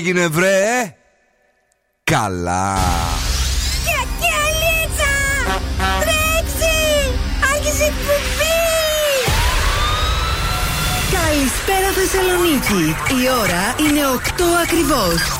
έγινε βρε; Καλά. Και αλίτσα Τρέξει. Άρχισε εκπομπή. Καλησπέρα Θεσσαλονίκη. Η ώρα είναι 8 ακριβώς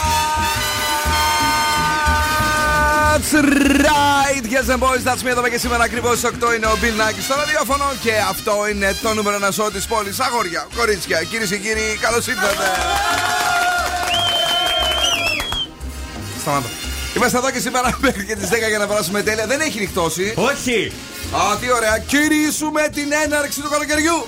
That's right, yes and boys, that's me εδώ και σήμερα ακριβώς στι 8 είναι ο Bill Nackis στο ραδιόφωνο και αυτό είναι το νούμερο ένα σώμα της πόλης. Αγόρια, κορίτσια, κυρίες και κύριοι, καλώς ήρθατε. Σταμάτα. Είμαστε εδώ και σήμερα μέχρι και τις 10 για να περάσουμε τέλεια. Δεν έχει νυχτώσει. Όχι! Α, τι ωραία. Κυρίσουμε την έναρξη του καλοκαιριού.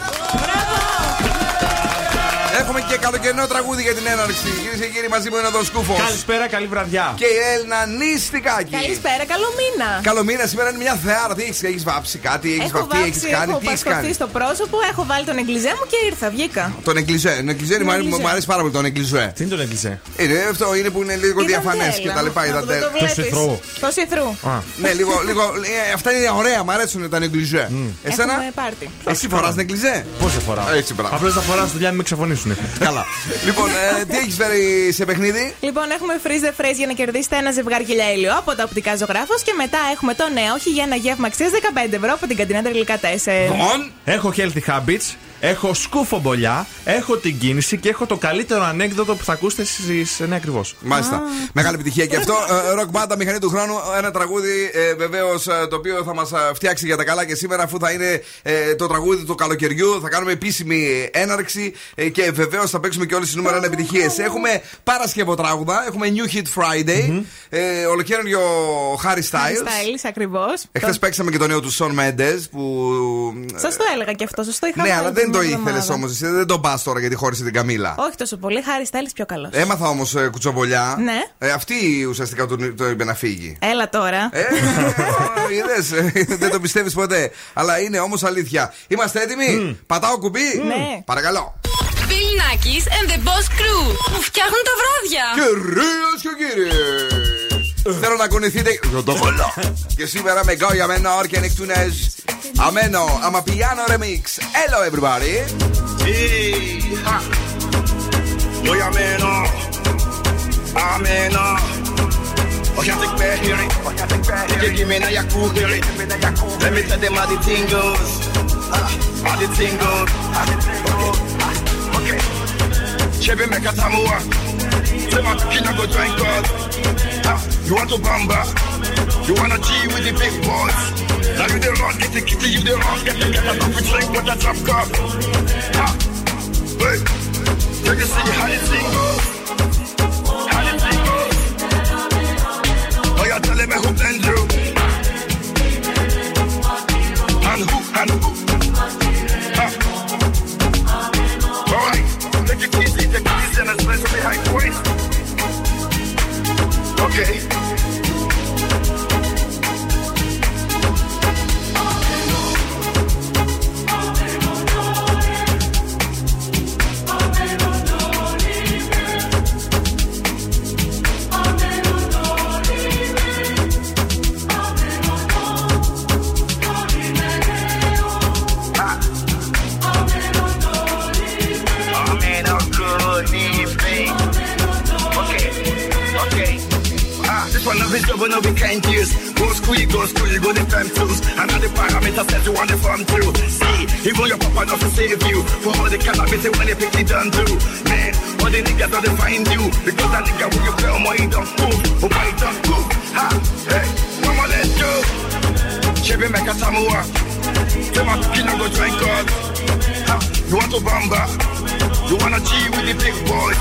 Έχουμε και καλοκαιρινό τραγούδι για την έναρξη. Κυρίες και κύριοι, μαζί μου είναι εδώ ο Σκούφος. Καλησπέρα, καλή βραδιά. Και η Έλληνα Νίστικάκη. Καλησπέρα, καλό μήνα. Καλό μήνα, σήμερα είναι μια θεάρα. Τι έχεις έχεις βάψει κάτι, έχεις Έχω βαφτεί, έχεις βάψει, κάνει, έχω τι έχεις πασκοφτεί κάνει; στο πρόσωπο, έχω βάλει τον εγκλιζέ μου και ήρθα, βγήκα. Τον εγκλιζέ. Τον εγκλιζέ μου αρέσει- εγκλιζέ. μου αρέσει πάρα πολύ τον εγκλιζέ. Τι είναι το έγκλεισε. Είναι αυτό είναι που είναι λίγο Η διαφανές δαντέλα. και τα λοιπά. η Αυτό δαντέλα. το βλέπεις. σιθρού. Το σιθρού. Ναι, λίγο, λίγο. ε, Αυτά είναι ωραία, μου αρέσουν τα εγκλιζέ. Εσένα; Έχουμε πάρτι. Εσύ φοράς εγκλιζέ. Πώ σε φοράω; Έτσι, μπράβο. Απλώς θα φοράω στη δουλειά μην με ξαφωνήσουν. Καλά. Λοιπόν, ε, τι έχεις φέρει σε παιχνίδι; Λοιπόν, έχουμε freeze the phrase για να κερδίσετε ένα ζευγάρι γυαλιά από τα οπτικά ζωγράφος και μετά έχουμε το νέο όχι για ένα γεύμα αξία 15 ευρώ από την καντίνα Τελικά 4. Λοιπόν, Έχω healthy habits, έχω σκούφο μπολιά, έχω την κίνηση και έχω το καλύτερο ανέκδοτο που θα ακούσετε στι 9 ακριβώς. Μάλιστα. Μεγάλη επιτυχία και αυτό. Ροκ μπάντα, μηχανή του χρόνου. Ένα τραγούδι βεβαίως το οποίο θα μας φτιάξει για τα καλά και σήμερα, αφού θα είναι ε, το τραγούδι του καλοκαιριού. Θα κάνουμε επίσημη έναρξη ε, και βεβαίως θα παίξουμε και όλες τις νούμερα επιτυχίες. Έχουμε Παρασκευό τραγούδα, έχουμε New Hit Friday, ε, ολοκαίριο Harry Styles. Styles, ακριβώς. Εχθές παίξαμε και το νέο του Σον Mendes που. Σας το έλεγα και αυτό, σας το είχα Ναι, βάλει αλλά την δεν το εβδομάδα. ήθελες όμως. Εσύ δεν τον πας τώρα γιατί χώρισε την Καμίλα. Όχι τόσο πολύ, Χάρη Styles πιο καλός. Έμαθα όμως κουτσομπολιά. Ναι. Ε, αυτή ουσιαστικά το, το είπε να φύγει. Έλα τώρα. Ε, είδες, ε, δεν το πιστεύεις ποτέ. Αλλά είναι όμως αλήθεια. Είμαστε έτοιμοι; Πατάω κουμπί; Ναι. Παρακαλώ. Bill Nackis and the Boss Crew που φτιάχνουν τα βράδια. Κυρίες και κύριοι. Δεν έρωνα κοντινοί. Το έτοιμο. Και σήμερα μεγάλια μένω. Αρκενικτούνες. Αμένο. Αμα πιάνο remix. Hello everybody. Νιώγαμενο. Αμένο. Ο κιάτικ μερική. Τι κάνει μια κουβεριτ. Λέμε τις τέματι tingles. Tingles. Tingles. Ωχ. Ωχ. Ωχ. Ωχ. Ωχ. Ωχ. Ωχ. Go God. Ah, You want to bamba? You wanna G with the big boys? Now you the run, get the kitty, you the run, get the get a coffee drink with a drop cup. Ah, Hey, you can see how. How. Oh, you're telling me who school, you go school, you go the time tools. And all the parameters that you want to farm through. See, even your papa doesn't save you. For all the cannabis when they pick it done too. Man, all the niggas don't find you. Because that nigga will you tell he don't move. Oh, he don't move? Ha, hey, mama, let's go. Chevy make a samoa. Tell my kid go drink God. Ha, you want to bamba? You wanna G with the big boy?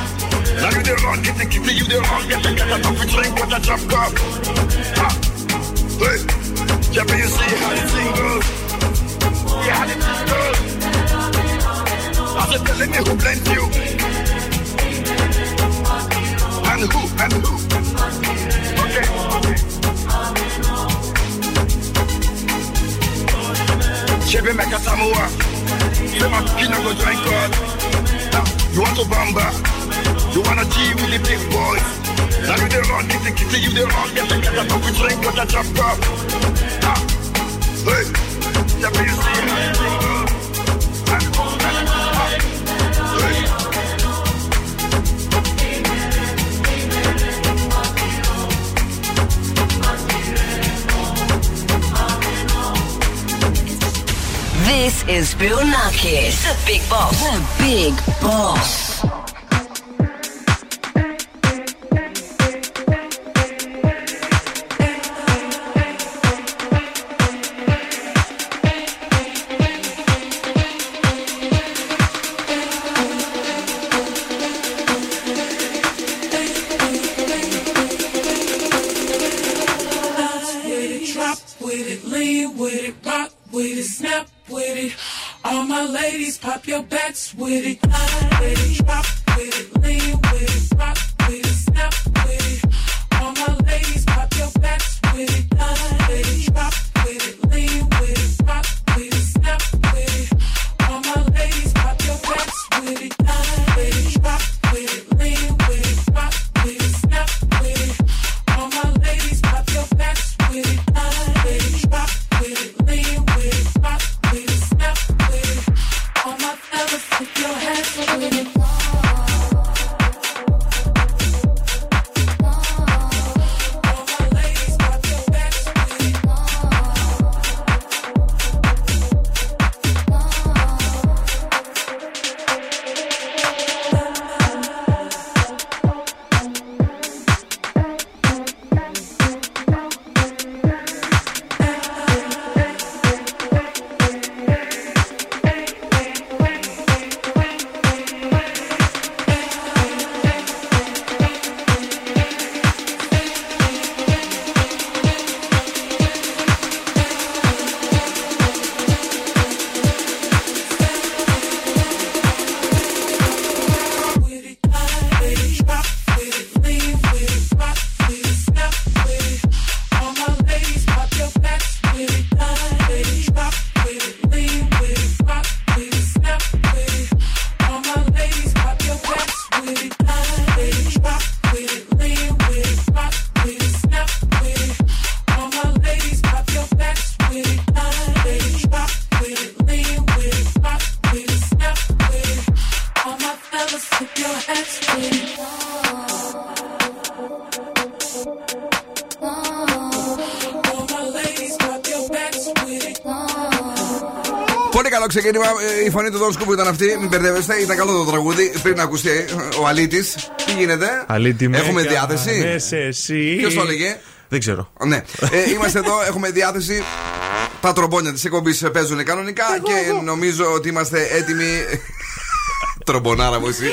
Now you the run, get the kitty, you the run, get the get a coffee drink with a drop cup. Hey, Jeffrey, you see how the thing goes. Yeah, how the thing goes. After telling me who blamed you. And who, and who. Okay, okay. Chebe Mekatamua. Say my kid go join God. Now, you want to bamba. You wanna G with the big boys. Now the run, kitty kitty, you the run, get a get a drink, get a drop Hey! You see. This is Bill Nackis, the big boss. The big boss. Φωνή του Δόσκου που ήταν αυτή, μην μπερδεύεστε. Ήταν καλό το τραγούδι. Πριν να ακουστεί ε, ο Αλήτης. Τι γίνεται, Αλήτη με Έχουμε έκανες διάθεση. εσύ. Ποιος το έλεγε; Δεν ξέρω. Ναι. Ε, είμαστε εδώ, έχουμε διάθεση. Τα τρομπόνια της εκπομπής παίζουν κανονικά και νομίζω ότι είμαστε έτοιμοι. Τρομπονάρα μου εσύ.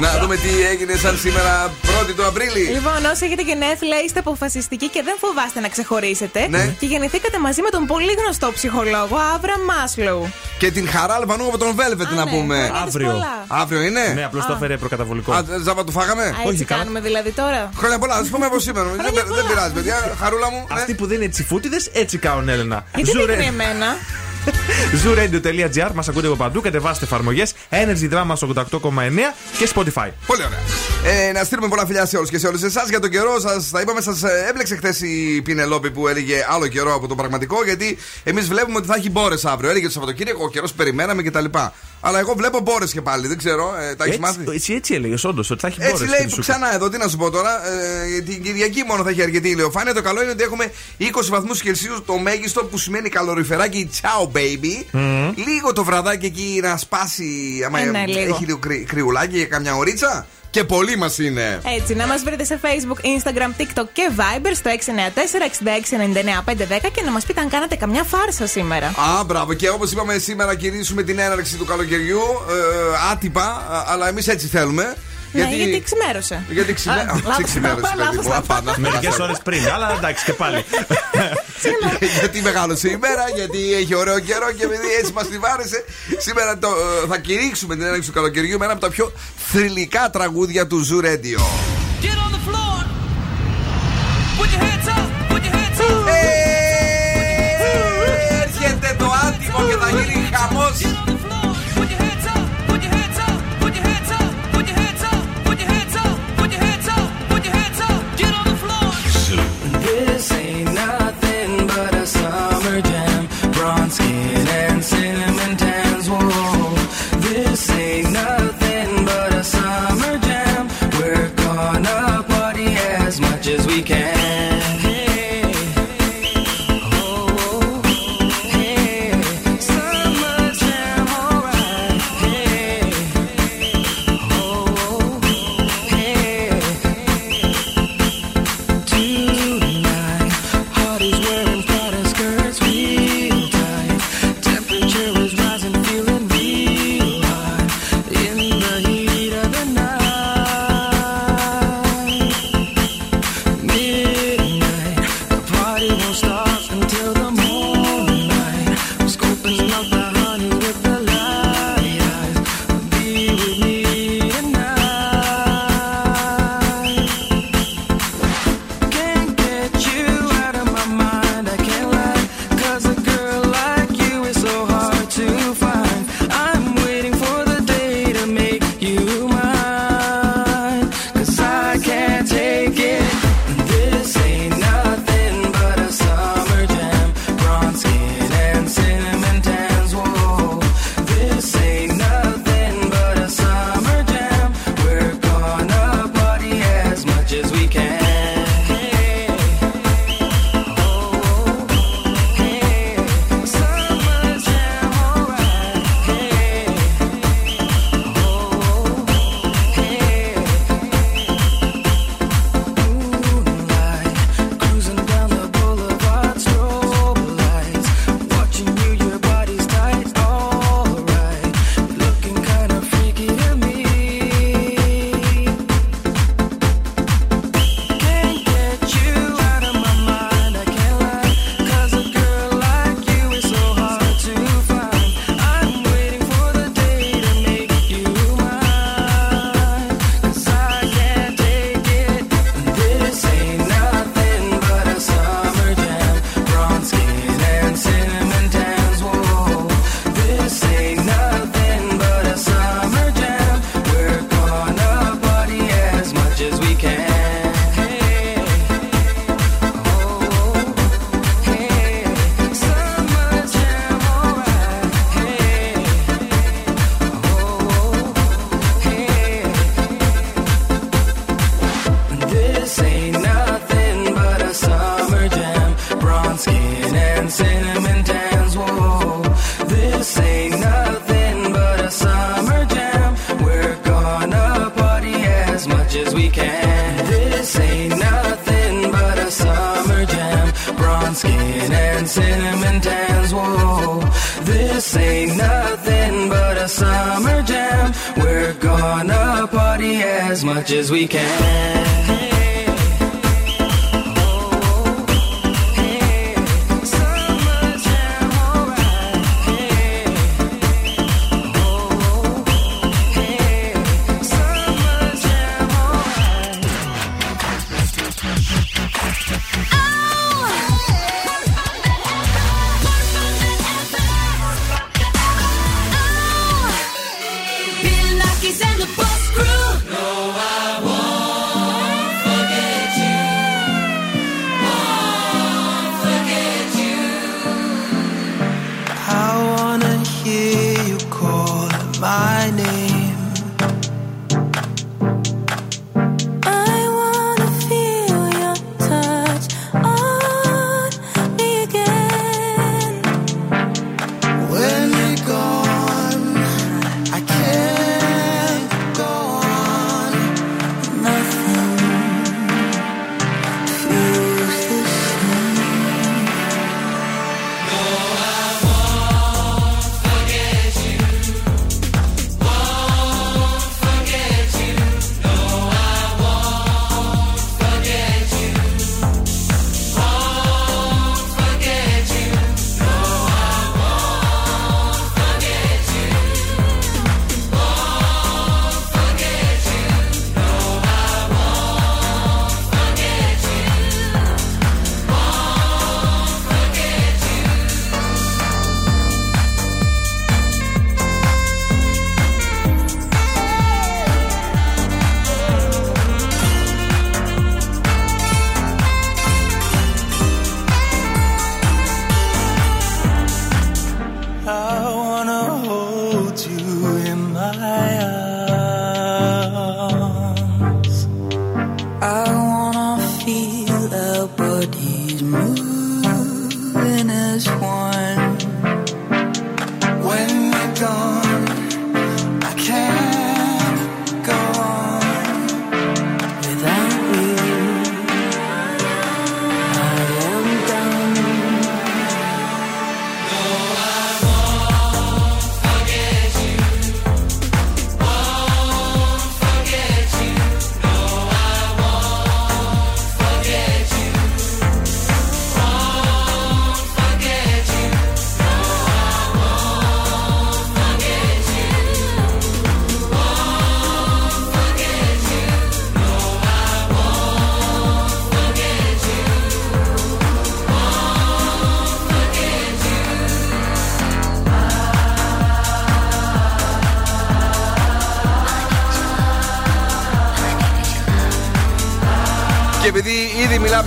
να δούμε τι έγινε σαν σήμερα 1η του Απρίλη. Λοιπόν, όσοι έχετε γενέθλια, είστε αποφασιστικοί και δεν φοβάστε να ξεχωρίσετε. Ναι. Και γεννηθήκατε μαζί με τον πολύ γνωστό ψυχολόγο Άβρα Μάσλοου. Και την χαρά Αλβανού από τον Velvet να ναι, πούμε. χρόνια της Αύριο. πολλά. Αύριο είναι; Ναι, απλώς το έφερε προκαταβολικό. Α, Ζάβα του φάγαμε; Α, έτσι καλά. κάνουμε δηλαδή τώρα. Χρόνια πολλά, ας πούμε από σήμερα. δεν, Χρόνια δεν πολλά. πειράζει, παιδιά. Χαρούλα μου. ναι. Αυτοί που δεν είναι τσιφούτιδες έτσι κάνουν Έλενα. Γιατί Ζουρε- δείχνει εμένα. Zooradio.gr μας ακούτε από παντού. Κατεβάστε εφαρμογές Energy Drama 88,9 και Spotify. Πολύ ωραία. Ε, να στείλουμε πολλά φιλιά σε όλους και σε όλε εσάς για τον καιρό σας. Τα είπαμε, σας έμπλεξε χθες η Πινελόπη που έλεγε άλλο καιρό από το πραγματικό. Γιατί εμείς βλέπουμε ότι θα έχει μπόρε αύριο. Έλεγε το Σαββατοκύριακο, ο καιρός περιμέναμε κτλ. Αλλά εγώ βλέπω μπόρε και πάλι, δεν ξέρω. Ε, τα έχεις μάθει; Έτσι, έτσι, έτσι έλεγες, όντως, ότι θα έχει Έτσι μπόρες λέει στη Σούκα. ξανά εδώ, τι να σου πω τώρα. Ε, την Κυριακή μόνο θα έχει αρκετή ηλιοφάνεια. Το καλό είναι ότι έχουμε 20 βαθμούς Κελσίου το μέγιστο που σημαίνει καλοριφεράκι. Ciao baby. Λίγο το βραδάκι εκεί να σπάσει. Άμα Ε, ναι, λίγο. έχει λίγο κρυ, κρυουλάκι για καμιά ωρίτσα. Και πολύ μας είναι. Έτσι, να μας βρείτε σε Facebook, Instagram, TikTok και Viber στο 694-6699-510 και να μας πείτε αν κάνατε καμιά φάρσα σήμερα. Α, μπράβο. Και όπως είπαμε, σήμερα κηρύσουμε την έναρξη του καλοκαιριού. Ε, άτυπα, α, αλλά εμείς έτσι θέλουμε. Ναι, γιατί ξημέρωσε. Γιατί ξημέ... Α, Α, λάθος ξημέρωσε, να πάω, παιδί λάθος μου. να Απάνα. πάω. Μερικές ώρες πριν, αλλά εντάξει και πάλι. γιατί μεγάλωσε η μέρα, γιατί έχει ωραίο καιρό και επειδή έτσι μας τη βάρεσε. Σήμερα το, ε, θα κηρύξουμε την έναρξη του καλοκαιριού με ένα από τα πιο θρηλυκά τραγούδια του Zoo Radio. Get on the floor. Put your hands up. Put your hands up. Ε, Έρχεται το άτιμο και θα γίνει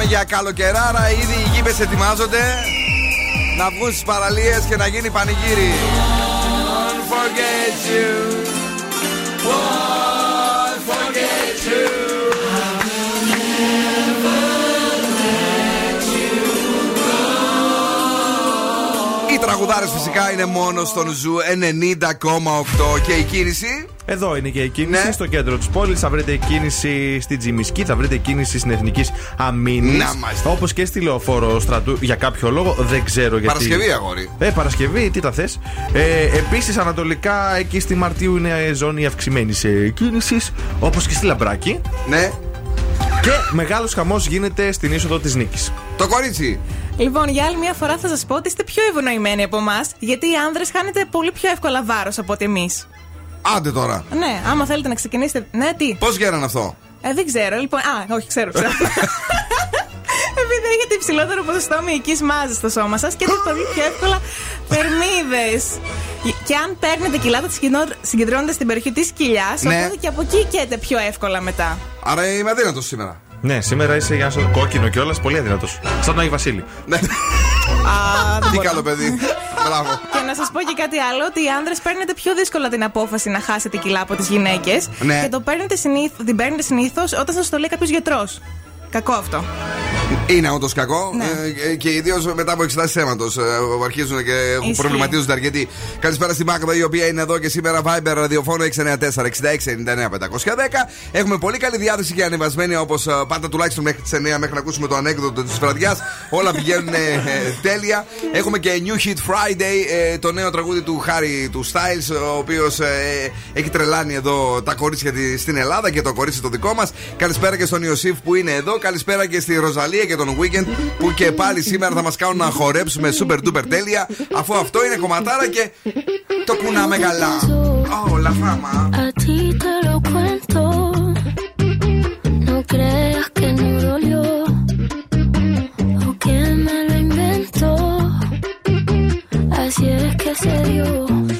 για καλοκαιράρα, ήδη οι γύπες ετοιμάζονται να βγουν στις παραλίες και να γίνει πανηγύρι. Won't forget you. Won't forget you. Οι τραγουδάρες φυσικά είναι μόνο στον Zoo 90,8 και η κίνηση. Εδώ είναι και η κίνηση Ναι. στο κέντρο της πόλης. Θα βρείτε κίνηση στη Τζιμισκή, θα βρείτε κίνηση στην Εθνική Αμήνης. Να είμαστε. Όπως και στη λεωφόρο στρατού για κάποιο λόγο. Δεν ξέρω γιατί. Παρασκευή, αγόρι. Ε, Παρασκευή, τι τα θες. Ε, Επίσης, ανατολικά εκεί στη Μαρτίου είναι ζώνη αυξημένης κίνησης. Όπως και στη Λαμπράκη. Ναι. Και μεγάλος χαμός γίνεται στην είσοδο της Νίκης. Το κορίτσι. Λοιπόν, για άλλη μια φορά θα σας πω ότι είστε πιο ευνοημένοι από εμάς, γιατί οι άνδρες χάνετε πολύ πιο εύκολα βάρος από ότι εμείς. Άντε τώρα. Ναι, άμα θέλετε να ξεκινήσετε. Ναι, τι; Πώς γίνανε αυτό; Ε, δεν ξέρω, λοιπόν. Α, όχι, ξέρω, ξέρω. Επειδή έχετε υψηλότερο ποσοστό μυϊκής μάζας στο σώμα σας και έχετε πολύ πιο εύκολα θερμίδες. Και αν παίρνετε κοιλάτα, τις συγκεντρώ- συγκεντρώνετε στην περιοχή της κοιλιάς, Ναι. οπότε και από εκεί καίτε πιο εύκολα μετά. Άρα είμαι αδύνατος σήμερα. Ναι, σήμερα είσαι για να σου κόκκινο κιόλας, πολύ αδυνατό. Σαν τον Άγιο Βασίλη. Ναι. Α, δεν Τι μπορώ. καλό παιδί. Μπράβο. Και να σας πω και κάτι άλλο, ότι οι άνδρες παίρνετε πιο δύσκολα την απόφαση να χάσετε κιλά από τις γυναίκες. Ναι. Και το παίρνετε συνήθ, την παίρνετε συνήθως όταν σας το λέει κάποιος γιατρός. Κακό αυτό. Είναι όντως κακό Ναι. ε, ε, και ιδίως μετά από εξετάσεις αίματο ε, αρχίζουν και Ισχύει. προβληματίζονται αρκετοί. Καλησπέρα στη Μάγδα η οποία είναι εδώ και σήμερα Viber ραδιοφόνο 694-6699-510. Έχουμε πολύ καλή διάθεση και ανεβασμένη όπως πάντα τουλάχιστον μέχρι τις 9 μέχρι να ακούσουμε το ανέκδοτο της βραδιάς. Όλα πηγαίνουν ε, ε, τέλεια. Έχουμε και New Hit Friday, ε, το νέο τραγούδι του Χάρη του Styles, ο οποίος έχει τρελάνει εδώ τα κορίτσια της στην Ελλάδα και το κορίτσι το δικό μας. Καλησπέρα και στον Ιωσήφ που είναι εδώ. Καλησπέρα και στη Ροζαλία και τον Weekend που και πάλι σήμερα θα μας κάνουν να χορέψουμε super duper τέλεια. Αφού αυτό είναι κομματάρα και το κουνάμε καλά. Ω, λαφάμα. A ti te lo cuento. No creas que no dolió. O que me lo invento. Así es que se dio.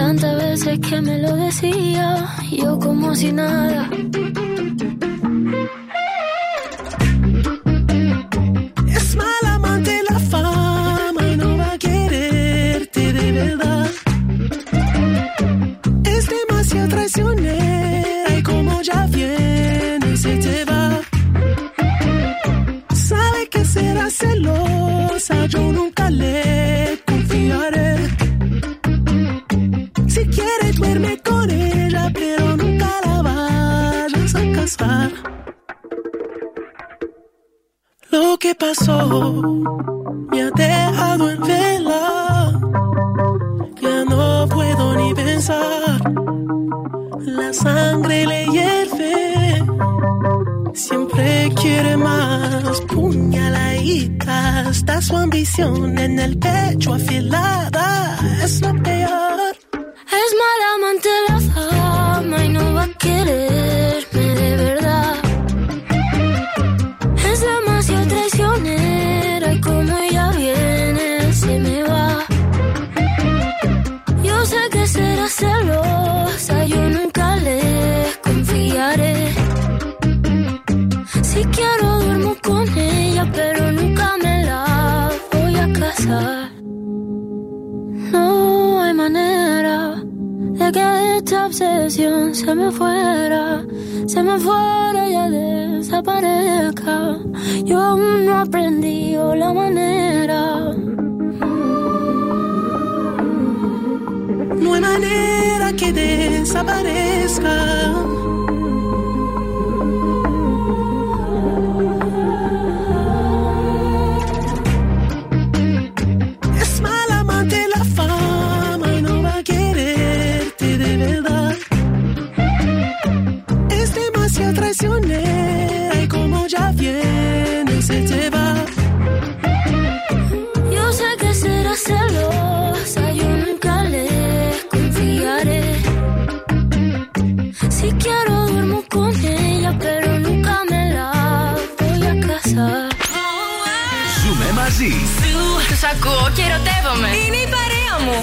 Tantas veces que me lo decía, yo como si nada. Que pasó me ha dejado en vela. Ya no puedo ni pensar. La sangre le hierve. Siempre quiere más. Puñaladita. Está su ambición en el pecho afilada. Es lo peor. Es mala amante obsesión se me fuera, se me fuera y desaparezca. Yo aún no aprendí la manera. No hay manera que desaparezca. Con ella, pero nunca me la voy a casar. Ζούμε μαζί. Τους ακούω και ερωτεύομαι. Είναι η παρέα μου.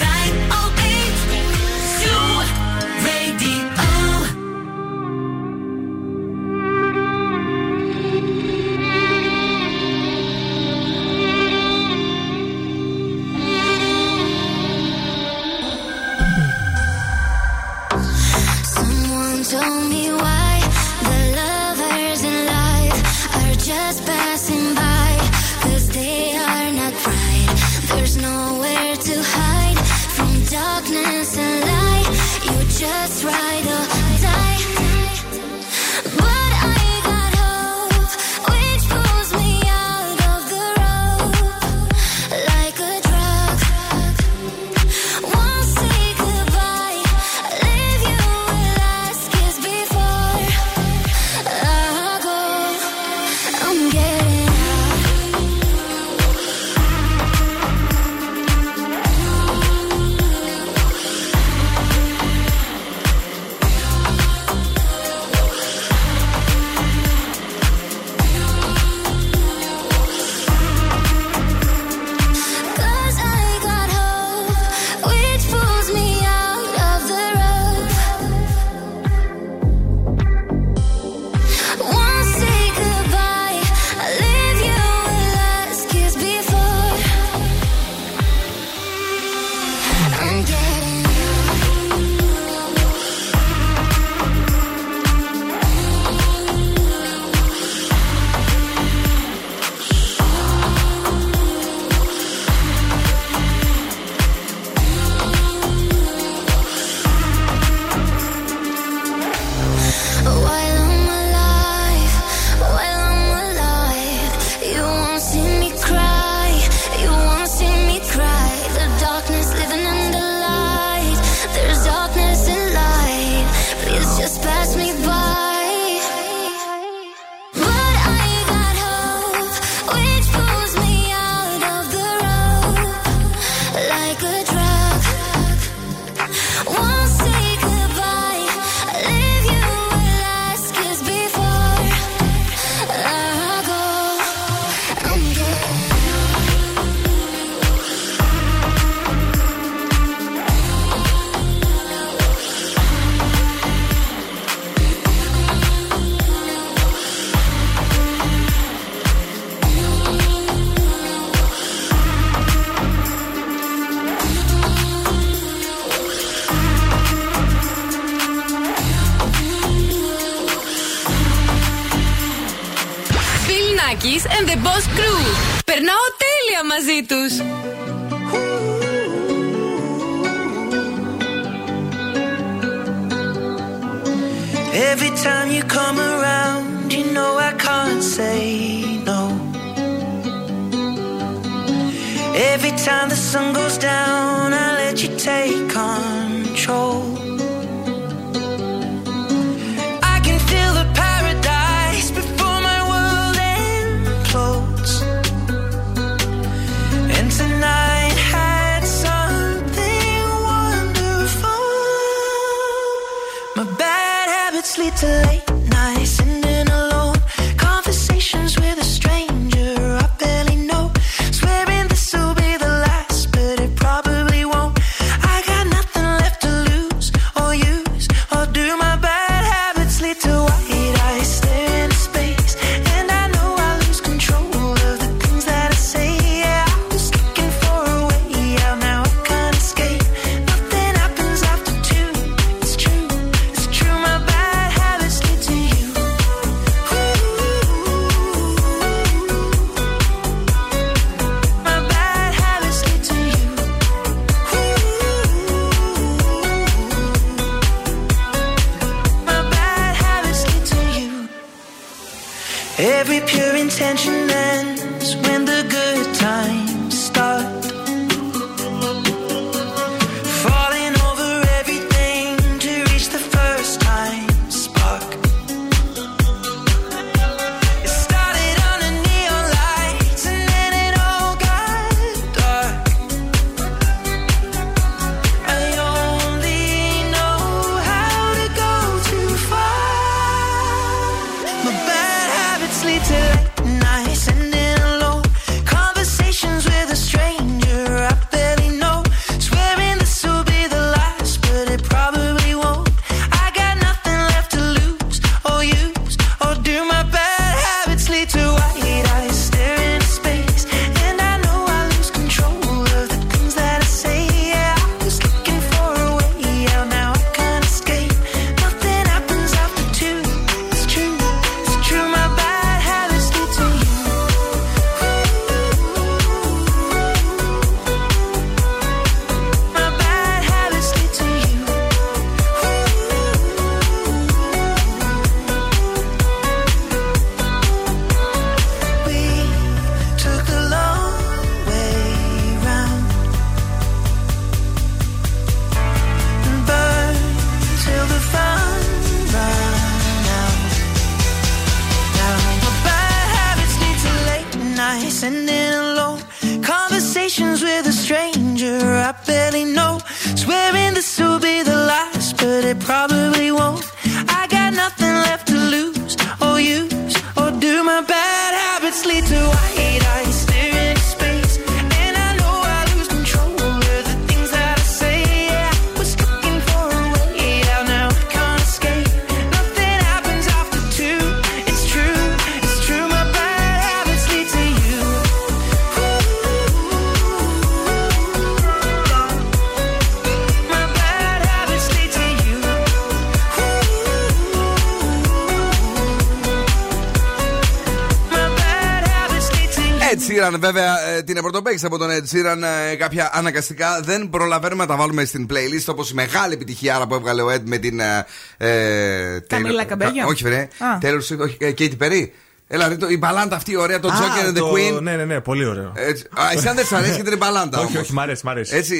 Sheeran, βέβαια ε, την πρωτοπαίχει από τον Ed Sheeran ε, κάποια αναγκαστικά. Δεν προλαβαίνουμε να τα βάλουμε στην playlist όπως η μεγάλη επιτυχία άρα που έβγαλε ο Ed με την. ε, ε, Καμίλα Taylor- Καμπέγιο. Κα- Όχι, βρε. Α. Taylor Swift, όχι, ε, Katy Perry. Έλα, ρε, το- η μπαλάντα αυτή η ωραία, το Joker and the το- Queen. Ναι, ναι, ναι, πολύ ωραίο. Έτσι. Α, εσύ αν δεν σ' αρέσει και την μπαλάντα. όχι, όμως. όχι, μ' αρέσει, μ' αρέσει. Έτσι,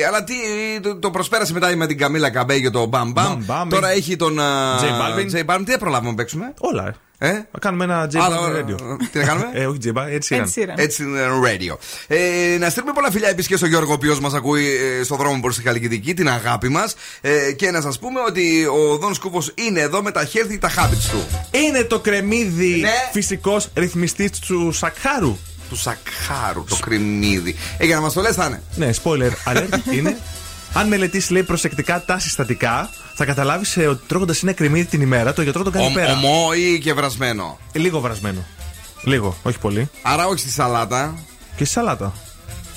ε, αλλά τι, ε, το, το προσπέρασε μετά με την Καμίλα Καμπέγιο το Bam Bam. Bam Bam, Τώρα ε. έχει τον. ε, J Balvin. J Balvin. Τι δεν προλάβουμε να παίξουμε; Όλα. Ε; Ε; Να κάνουμε ένα J Άλλο, Balvin ε, Radio. Τι να κάνουμε; Ε, όχι J Balvin, έτσι Ed ήταν. Sheeran. Έτσι είναι radio. Ε, να στείλουμε πολλά φιλιά επίσης και στο Γιώργο, ο οποίος μας ακούει ε, στο δρόμο προ τη Χαλκιδική, την αγάπη μας. Ε, και να σας πούμε ότι ο Δον Σκούφος είναι εδώ με τα healthy τα habits του. Είναι το κρεμμύδι Ναι. φυσικός ρυθμιστής του Σακχάρου. Του Σακχάρου, το κρυμμύδι. Ε, για να μας το λες, θα είναι. Ναι, spoiler alert είναι. Αν μελετήσεις, λέει, προσεκτικά τα συστατικά, θα καταλάβεις ότι τρώγοντας ένα κρεμμύδι την ημέρα, το γιατρό τον κάνει Ομ- πέρα. Ομό ή και βρασμένο. Ε, Λίγο βρασμένο. Λίγο, όχι πολύ. Άρα όχι στη σαλάτα. Και στη σαλάτα.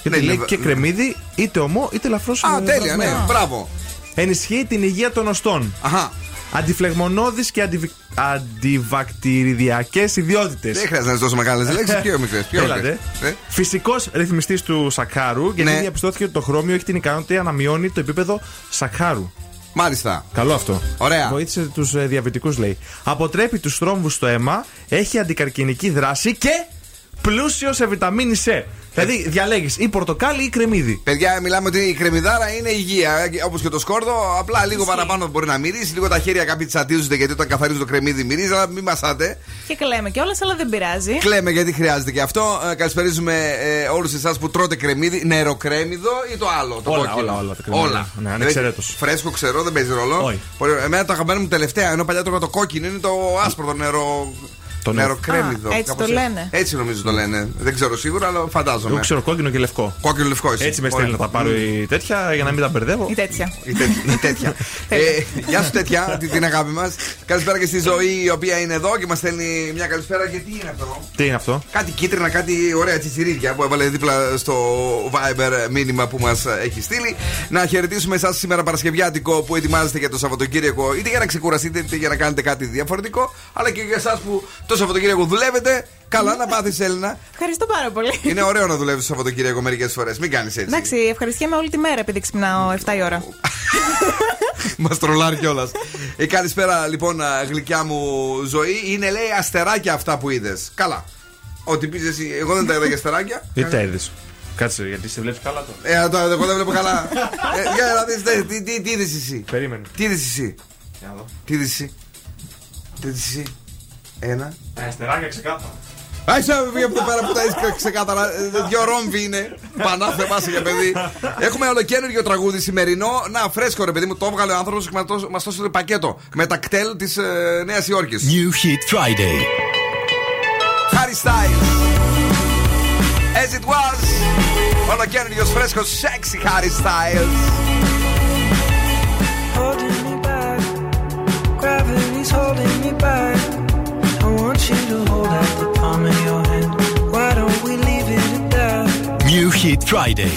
Γιατί Ναι, λέει ναι, και βε- κρεμμύδι, είτε ομό, είτε ελαφρώ. Α, τέλεια, ναι, μπράβο. Ενισχύει την υγεία των οστών. Αχα. Αντιφλεγμονώδεις και αντιβι... αντιβακτηριδιακές ιδιότητες. Δεν χρειάζεται να τόσο μεγάλες λέξεις. Πιο μικρέ. Πιο Έλατε. μικρές. Ε, Φυσικός ρυθμιστής του σακχάρου, γιατί Ναι. διαπιστώθηκε ότι το χρώμιο έχει την ικανότητα να μειώνει το επίπεδο σακχάρου. Μάλιστα. Καλό αυτό. Ωραία. Βοήθησε τους ε, διαβητικούς, λέει. Αποτρέπει τους θρόμβου στο αίμα, έχει αντικαρκυνική δράση και πλούσιος σε βιταμίνη C. Δηλαδή διαλέγεις ή πορτοκάλι ή κρεμμύδι. Παιδιά, μιλάμε ότι η κρεμμυδάρα είναι υγεία. Όπως και το σκόρδο, απλά λίγο παραπάνω μπορεί να μυρίσει. Λίγο τα χέρια κάποιοι τσατίζονται γιατί όταν καθαρίζουν το κρεμμύδι μυρίζει, αλλά μην μασάτε. Και κλαίμε κιόλα, αλλά δεν πειράζει. Κλαίμε γιατί χρειάζεται και αυτό. Ε, καλησπερίζουμε ε, όλους εσάς που τρώτε κρεμμύδι. Νεροκρέμιδο ή το άλλο, το Όλα, κόκκινο. όλα, όλα τα κρεμμύδια. όλα. Ναι, ανεξαιρέτως. Δηλαδή, Φρέσκο, ξέρω, δεν παίζει ρόλο. Όχι. Πολύ ωραία. Εμένα το αγαπημένο μου τελευταία, ενώ παλιά τρώγα το κόκκινο, είναι το άσπρο, το νερό. Το νερό. νεροκρέμιδο. Α, έτσι κάπως το λένε. Έτσι νομίζω το λένε. Δεν ξέρω σίγουρα, αλλά φαντάζομαι. Εγώ ξέρω κόκκινο και λευκό. Κόκκινο λευκό εσύ. Έτσι με Ωραία. στέλνει να τα πάρω η τέτοια για να μην τα μπερδεύω. Ή τέτοια. Η τέτοια. η τέτοια. ε, γεια σου, τέτοια, την, την αγάπη μας. Καλησπέρα και στη ζωή η οποία είναι εδώ και μας στέλνει μια καλησπέρα. Και τι είναι αυτό; Τι είναι αυτό; Κάτι κίτρινα, κάτι ωραία τσιτσιρίδια που έβαλε δίπλα στο Viber μήνυμα που μας έχει στείλει. Να χαιρετήσουμε εσάς σήμερα Παρασκευιάτικο που ετοιμάζεστε για το Σαββατοκύριακο, είτε για να ξεκουραστείτε, είτε για να κάνετε κάτι διαφορετικό, αλλά και για εσάς που το Σαββατοκύριακο δουλεύετε. Καλά να πάθεις, Έλληνα. Ευχαριστώ πάρα πολύ. Είναι ωραίο να δουλεύεις το Σαββατοκύριακο μερικές φορές. Μην κάνεις έτσι. Εντάξει, ευχαριστιέμαι όλη τη μέρα επειδή ξυπνάω 7 η ώρα. Μας τρολάρει κιόλας. ε, καλησπέρα λοιπόν, α, γλυκιά μου ζωή. Είναι λέει αστεράκια αυτά που είδες. Καλά. Ό,τι πεις εσύ, εγώ δεν τα είδα για αστεράκια. Τι τα είδες. Κάτσε, γιατί σε βλέπεις καλά τώρα. Ε, το, εγώ δεν βλέπω καλά. ε, για να δεις, δε, τι, τι, τι είδες εσύ; Περίμενε. Τι είδες εσύ; Για να δω. Τι είδες εσύ; Τι είδες εσύ; Ένα. Τα αστεράκια ξεκάθαρα. Άχι να βγει από εδώ πέρα που τα είσαι ξεκάθαρα. Ε, Δυο ρόμβι είναι. Πανά θεμάσαι για παιδί. Έχουμε ολοκένουργιο τραγούδι σημερινό. Να, φρέσκο ρε παιδί μου, το έβγαλε ο άνθρωπος και μας το έστειλε πακέτο. Με τα κτέλ της ε, Νέας Υόρκης. New Hit Friday. Harry Styles. As it was. Ολοκένουργιος φρέσκος, sexy Harry Styles. holding me back. Gravity's holding me back. New Hit Friday.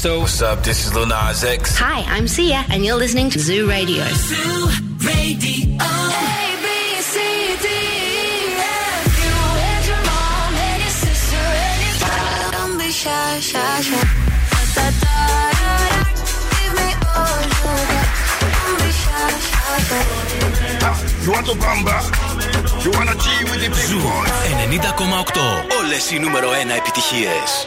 Tiesto. What's up? This is Lil Nas X. Hi, I'm Sia, and you're listening to Zoo Radio. Zoo Radio. A, B, C, D, F, you and your mom and your sister and your Don't be shy, shy, shy. Da, da, da, da, da. Give me all you got. Don't be shy, shy, shy. You want to bamba? You wanna G with the big boy? 90,8. Όλες οι νούμερο 1 επιτυχίες.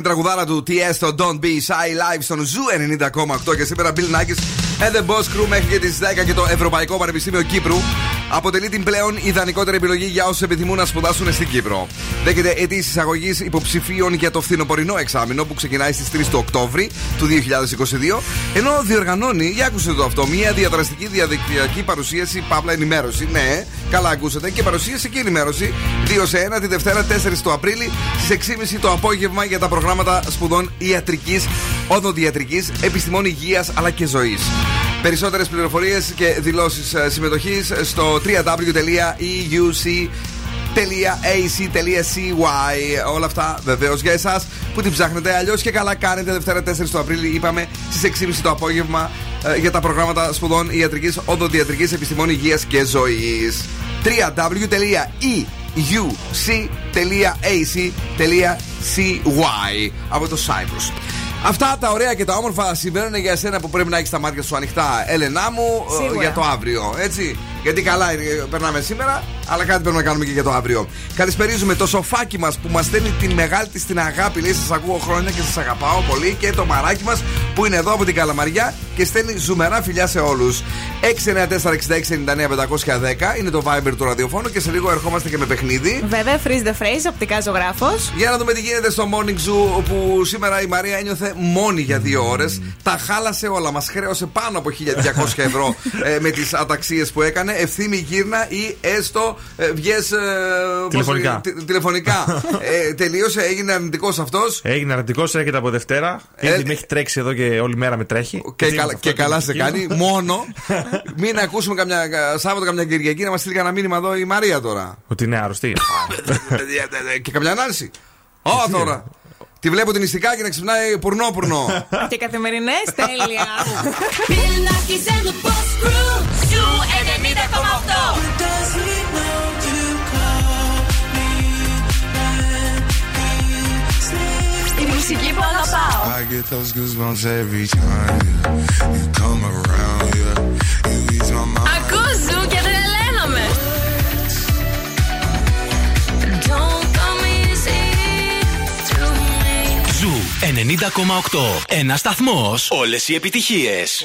ε, στην τραγουδάρα του TS στο Don't Be Shy Live στον Zoo 90,8 και σήμερα Bill Nackis and the Boss Crew μέχρι και τις 10 και το Ευρωπαϊκό Πανεπιστήμιο Κύπρου αποτελεί την πλέον ιδανικότερη επιλογή για όσους επιθυμούν να σπουδάσουν στην Κύπρο. Δέχεται αιτήσεις εισαγωγής υποψηφίων για το φθινοπορεινό εξάμεινο που ξεκινάει στις 3 του Οκτώβρη του 2022, ενώ διοργανώνει, για άκουσε το αυτό, μια διαδραστική διαδικτυακή παρουσίαση, παύλα ενημέρωση. Ναι, καλά ακούσατε, και παρουσίαση και ενημέρωση 2 σε 1 τη Δευτέρα 4 του Απρίλη στι 6.30 το απόγευμα για τα προγράμματα σπουδών ιατρικής, οδοντιατρική, επιστημών υγείας αλλά και ζωής. Περισσότερες πληροφορίες και δηλώσεις συμμετοχής στο www.euc.ac.cy. Όλα αυτά βεβαίως για εσάς που την ψάχνετε. Αλλιώς και καλά κάνετε Δευτέρα 4 του Απρίλη, είπαμε στις 6.30 το απόγευμα ε, για τα προγράμματα σπουδών ιατρικής, οδοντιατρικής, επιστημών υγείας και ζωής. www.euc.ac.cy από το Cyprus. Αυτά τα ωραία και τα όμορφα συμβαίνουν για εσένα που πρέπει να έχεις τα μάτια σου ανοιχτά, Έλενά μου, ε, Σίγουρα. για το αύριο. Έτσι. Γιατί καλά ε, περνάμε σήμερα, αλλά κάτι πρέπει να κάνουμε και για το αύριο. Καλησπερίζουμε το σοφάκι μας που μας στέλνει την μεγάλη της την αγάπη. Λέει: Σας ακούω χρόνια και σας αγαπάω πολύ. Και το μαράκι μας που είναι εδώ από την Καλαμαριά και στέλνει ζουμερά φιλιά σε όλους. 694-6699-510 είναι το Viber του ραδιοφώνου και σε λίγο ερχόμαστε και με παιχνίδι. Βέβαια, freeze the phrase, οπτικά ζωγράφος. Για να δούμε τι γίνεται στο Morning Zoo που σήμερα η Μαρία ένιωθε μόνη για δύο ώρες. Τα χάλασε όλα. Μας χρέωσε πάνω από 1200 ευρώ ε, με τις αταξίες που έκανε. Ευθύμη γύρνα ή έστω ε, βγες, ε, πώς Τηλεφωνικά. λέγεται, τε- τηλεφωνικά. ε, τελείωσε, έγινε αρνητικός αυτός. Έγινε αρνητικός, έρχεται από Δευτέρα. Ήδη με έχει τρέξει εδώ και όλη μέρα με τρέχει. Και, Έτσι, καλά, αυτό και το καλά σε κίνημα. κάνει. Μόνο μην ακούσουμε καμιά Σάββατο, καμιά Κυριακή να μας στείλει κανένα μήνυμα εδώ η Μαρία τώρα. Ότι είναι άρρωστη. και καμιά Νάνση. Ω τώρα. Τη βλέπω την ιστικάκι να ξυπνάει πουρνό-πουρνό. και καθημερινές, τέλεια ακόμα αυτό. Μουσική που αγαπάω. I get those goosebumps Zoo και τρελαίνομαι. Zoo 90,8. Ένα σταθμός. Όλες οι επιτυχίες.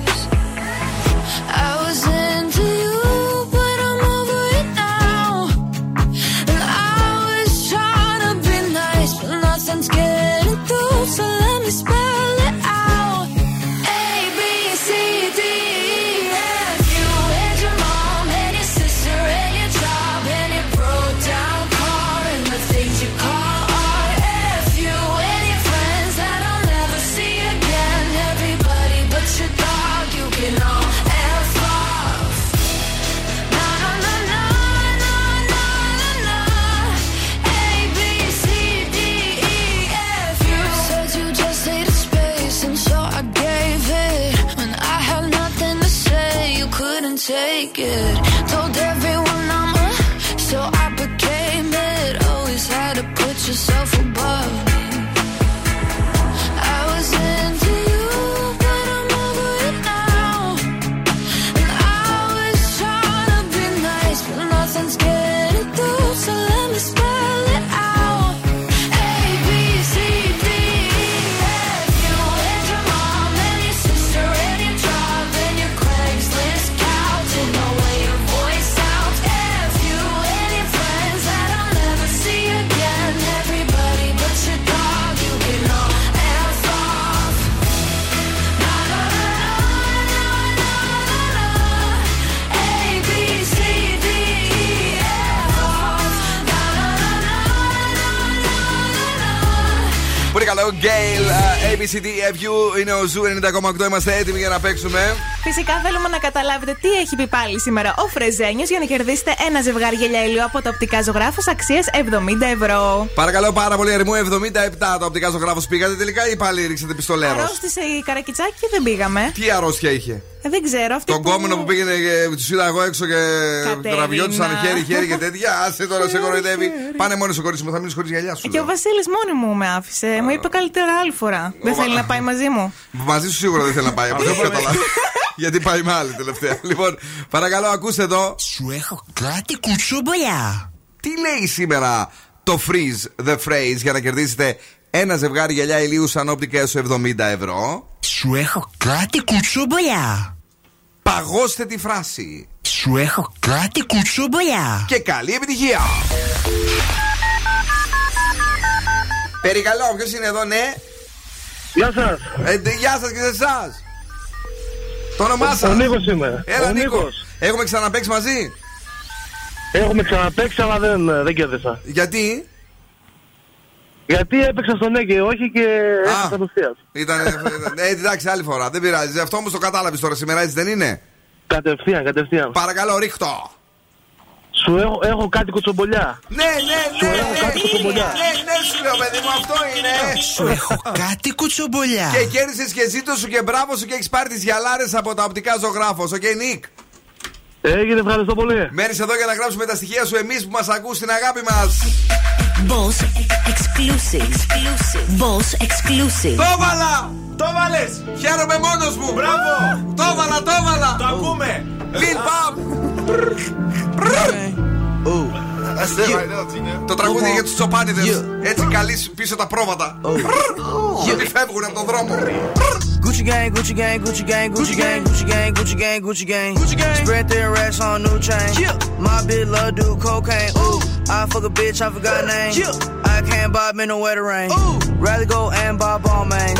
Na. Πολύ καλό, Gail, uh, ABCDFU είναι ο Ζου 90,8. Είμαστε έτοιμοι για να παίξουμε. Φυσικά θέλουμε να καταλάβετε τι έχει πει πάλι σήμερα ο Φρεζένιος για να κερδίσετε ένα ζευγάρι γυαλιά ηλίου από το οπτικά ζωγράφο αξίας 70 ευρώ. Παρακαλώ πάρα πολύ, αριθμό 77 το οπτικά ζωγράφος πήγατε τελικά ή πάλι ρίξατε πιστολέρο; Αρρώστησε η καρακιτσάκι και δεν πήγαμε. Τι αρρώστια είχε; Ε, δεν ξέρω. Αυτή Τον που... κόμενο που πήγαινε και του είδα εγώ έξω και Κατερίνα. τραβιόντουσαν χέρι-χέρι και τέτοια. Άσε τώρα σε κοροϊδεύει. Πάνε μόνο στο κορίτσι μου, θα μείνει χωρίς γυαλιά σου. Και ο Βασίλης μόνη μου με άφησε. Μου είπε καλύτερα άλλη φορά. Δεν θέλει να πάει μαζί μου. Μαζί σου σίγουρα δεν θέλει να πάει. Από αυτό που καταλάβει. Γιατί πάει με άλλη τελευταία. Λοιπόν, παρακαλώ, ακούστε εδώ. Σου έχω κάτι κουτσομπολιά. Τι λέει σήμερα το freeze the phrase για να κερδίσετε ένα ζευγάρι γυαλιά ηλίου σαν όπτικα έως 70 ευρώ; Σου έχω κάτι κουτσομπολιά. Παγώστε τη φράση. Σου έχω κάτι κουτσομπολιά. Και καλή επιτυχία. Περικαλώ, ποιος είναι εδώ, ναι; Γεια σας. Ε, ντε, γεια σας και σε εσάς. Το όνομά σα. Ο Νίκος είμαι. Έλα, Ο Νίκο. Νίκος. Έχουμε ξαναπέξει μαζί; Έχουμε ξαναπέξει, αλλά δεν, δεν κέρδισα. Γιατί; Γιατί έπαιξα στον ναι και όχι και έτσι κατευθείαν. Ήταν. ε, εντάξει, άλλη φορά. Δεν πειράζει. Αυτό όμως το κατάλαβες τώρα σήμερα, έτσι δεν είναι; Κατευθείαν, κατευθείαν. Παρακαλώ, ρίχτω. Σου έχω, έχω κάτι κουτσομπολιά. Ναι, ναι, Σου ναι. έχω ναι, κάτι κουτσομπολιά. Ναι, ναι, σου λέω, παιδί μου, αυτό είναι. Σου έχω κάτι κουτσομπολιά. Και κέρδισες και ζήτω σου και μπράβο σου και έχεις πάρει τις γυαλάρες από τα οπτικά ζωγράφος. Οκ, Νίκ; Έγινε, ευχαριστώ πολύ. Μένεις εδώ για να γράψουμε τα στοιχεία σου εμείς που μας ακούς στην αγάπη μας. Boss exclusive. Boss exclusive. Το έβαλα! Το έβαλε! Χαίρομαι μόνο μου! Μπράβο! Το έβαλα, το έβαλα! Το ακούμε! Lil Pump! Το τραγούδι για του τσοπάνιδε. Έτσι καλεί πίσω τα πρόβατα. Ότι φεύγουν από τον δρόμο. Gucci gang, Gucci gang, Gucci gang, Gucci gang, Gucci gang, Gucci gang, Gucci gang, Gucci gang. Spread their racks on new chain. My bitch love do cocaine. Ooh, I fuck a bitch, I forgot name. I can't buy bob no the wetter rain. Rather go and buy all mains.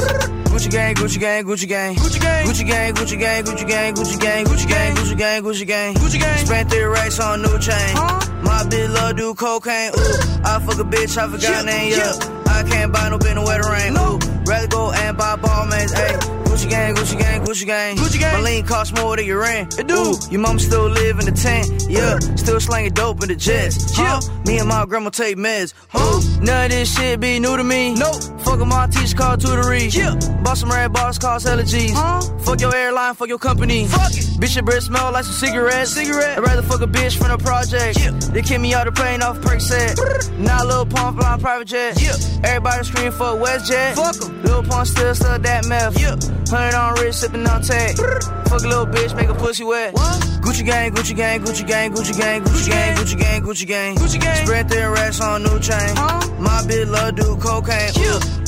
Gucci gang, Gucci gang, Gucci gang. Gucci gang, Gucci gang, Gucci gang, Gucci gang, Gucci gang, Gucci gang, Gucci gang, Gucci gang. Gucci gang. Spent three racks on new chain. My bitch love do cocaine. Ooh, I fuck a bitch, I forgot name. Yeah, I can't buy no bin the wetter rain. Ooh, rather go and buy ball mains. Ayy. Gucci gang, Gucci gang, Gucci gang. Gucci gang. My lean costs more than your rent. It do. Your mom still live in the tent. Yeah. Still slanging dope in the jets. Yeah. Me and my grandma take meds. Huh? None of this shit be new to me. Nope. Fuck my teacher called tutory. Yeah. Bought some red bars cost hella G's. Huh? Fuck your airline, fuck your company. Fuck it. Bitch, your breath smell like some cigarettes. Cigarette. I'd rather fuck a bitch from the project. Yeah. They kick me out the plane off perk set. now Lil Pump flying private jet. Yeah. Everybody scream for WestJet. Fuck 'em. Lil Pump still stuck that meth. Yeah. Hundred on wrist, sipping on tag. Fuck a little bitch, make a pussy wet. Gucci gang, Gucci gang, Gucci gang, Gucci gang, Gucci gang, Gucci gang, Gucci gang, Gucci gang. Spread their racks on new chain. My bitch love do cocaine.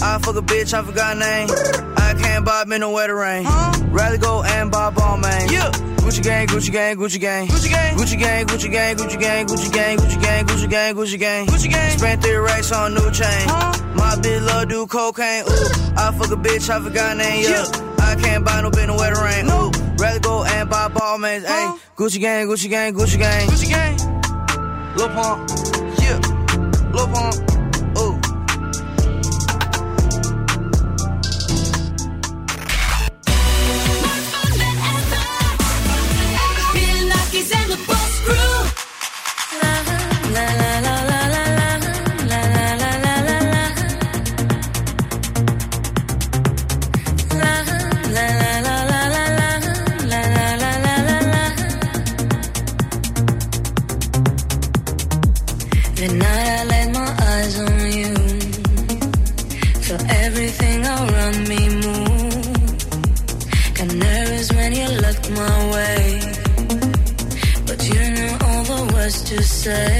I fuck a bitch, I forgot name. I can't buy me no wetter rain. Rather go and buy ball man. Gucci gang, Gucci gang, Gucci gang, Gucci gang, Gucci gang, Gucci gang, Gucci gang, Gucci gang, Gucci gang, Gucci gang, Gucci gang, Gucci gang. Spent their racks on new chain. My bitch love do cocaine. Ooh, I fuck a bitch, I forgot name. Yeah. I can't buy no bin no wetter rain. Ooh, rather go and buy ball mains. Ayy, Gucci gang, Gucci gang, Gucci gang, Gucci gang. Lil Pump, yeah, Lil Pump, say.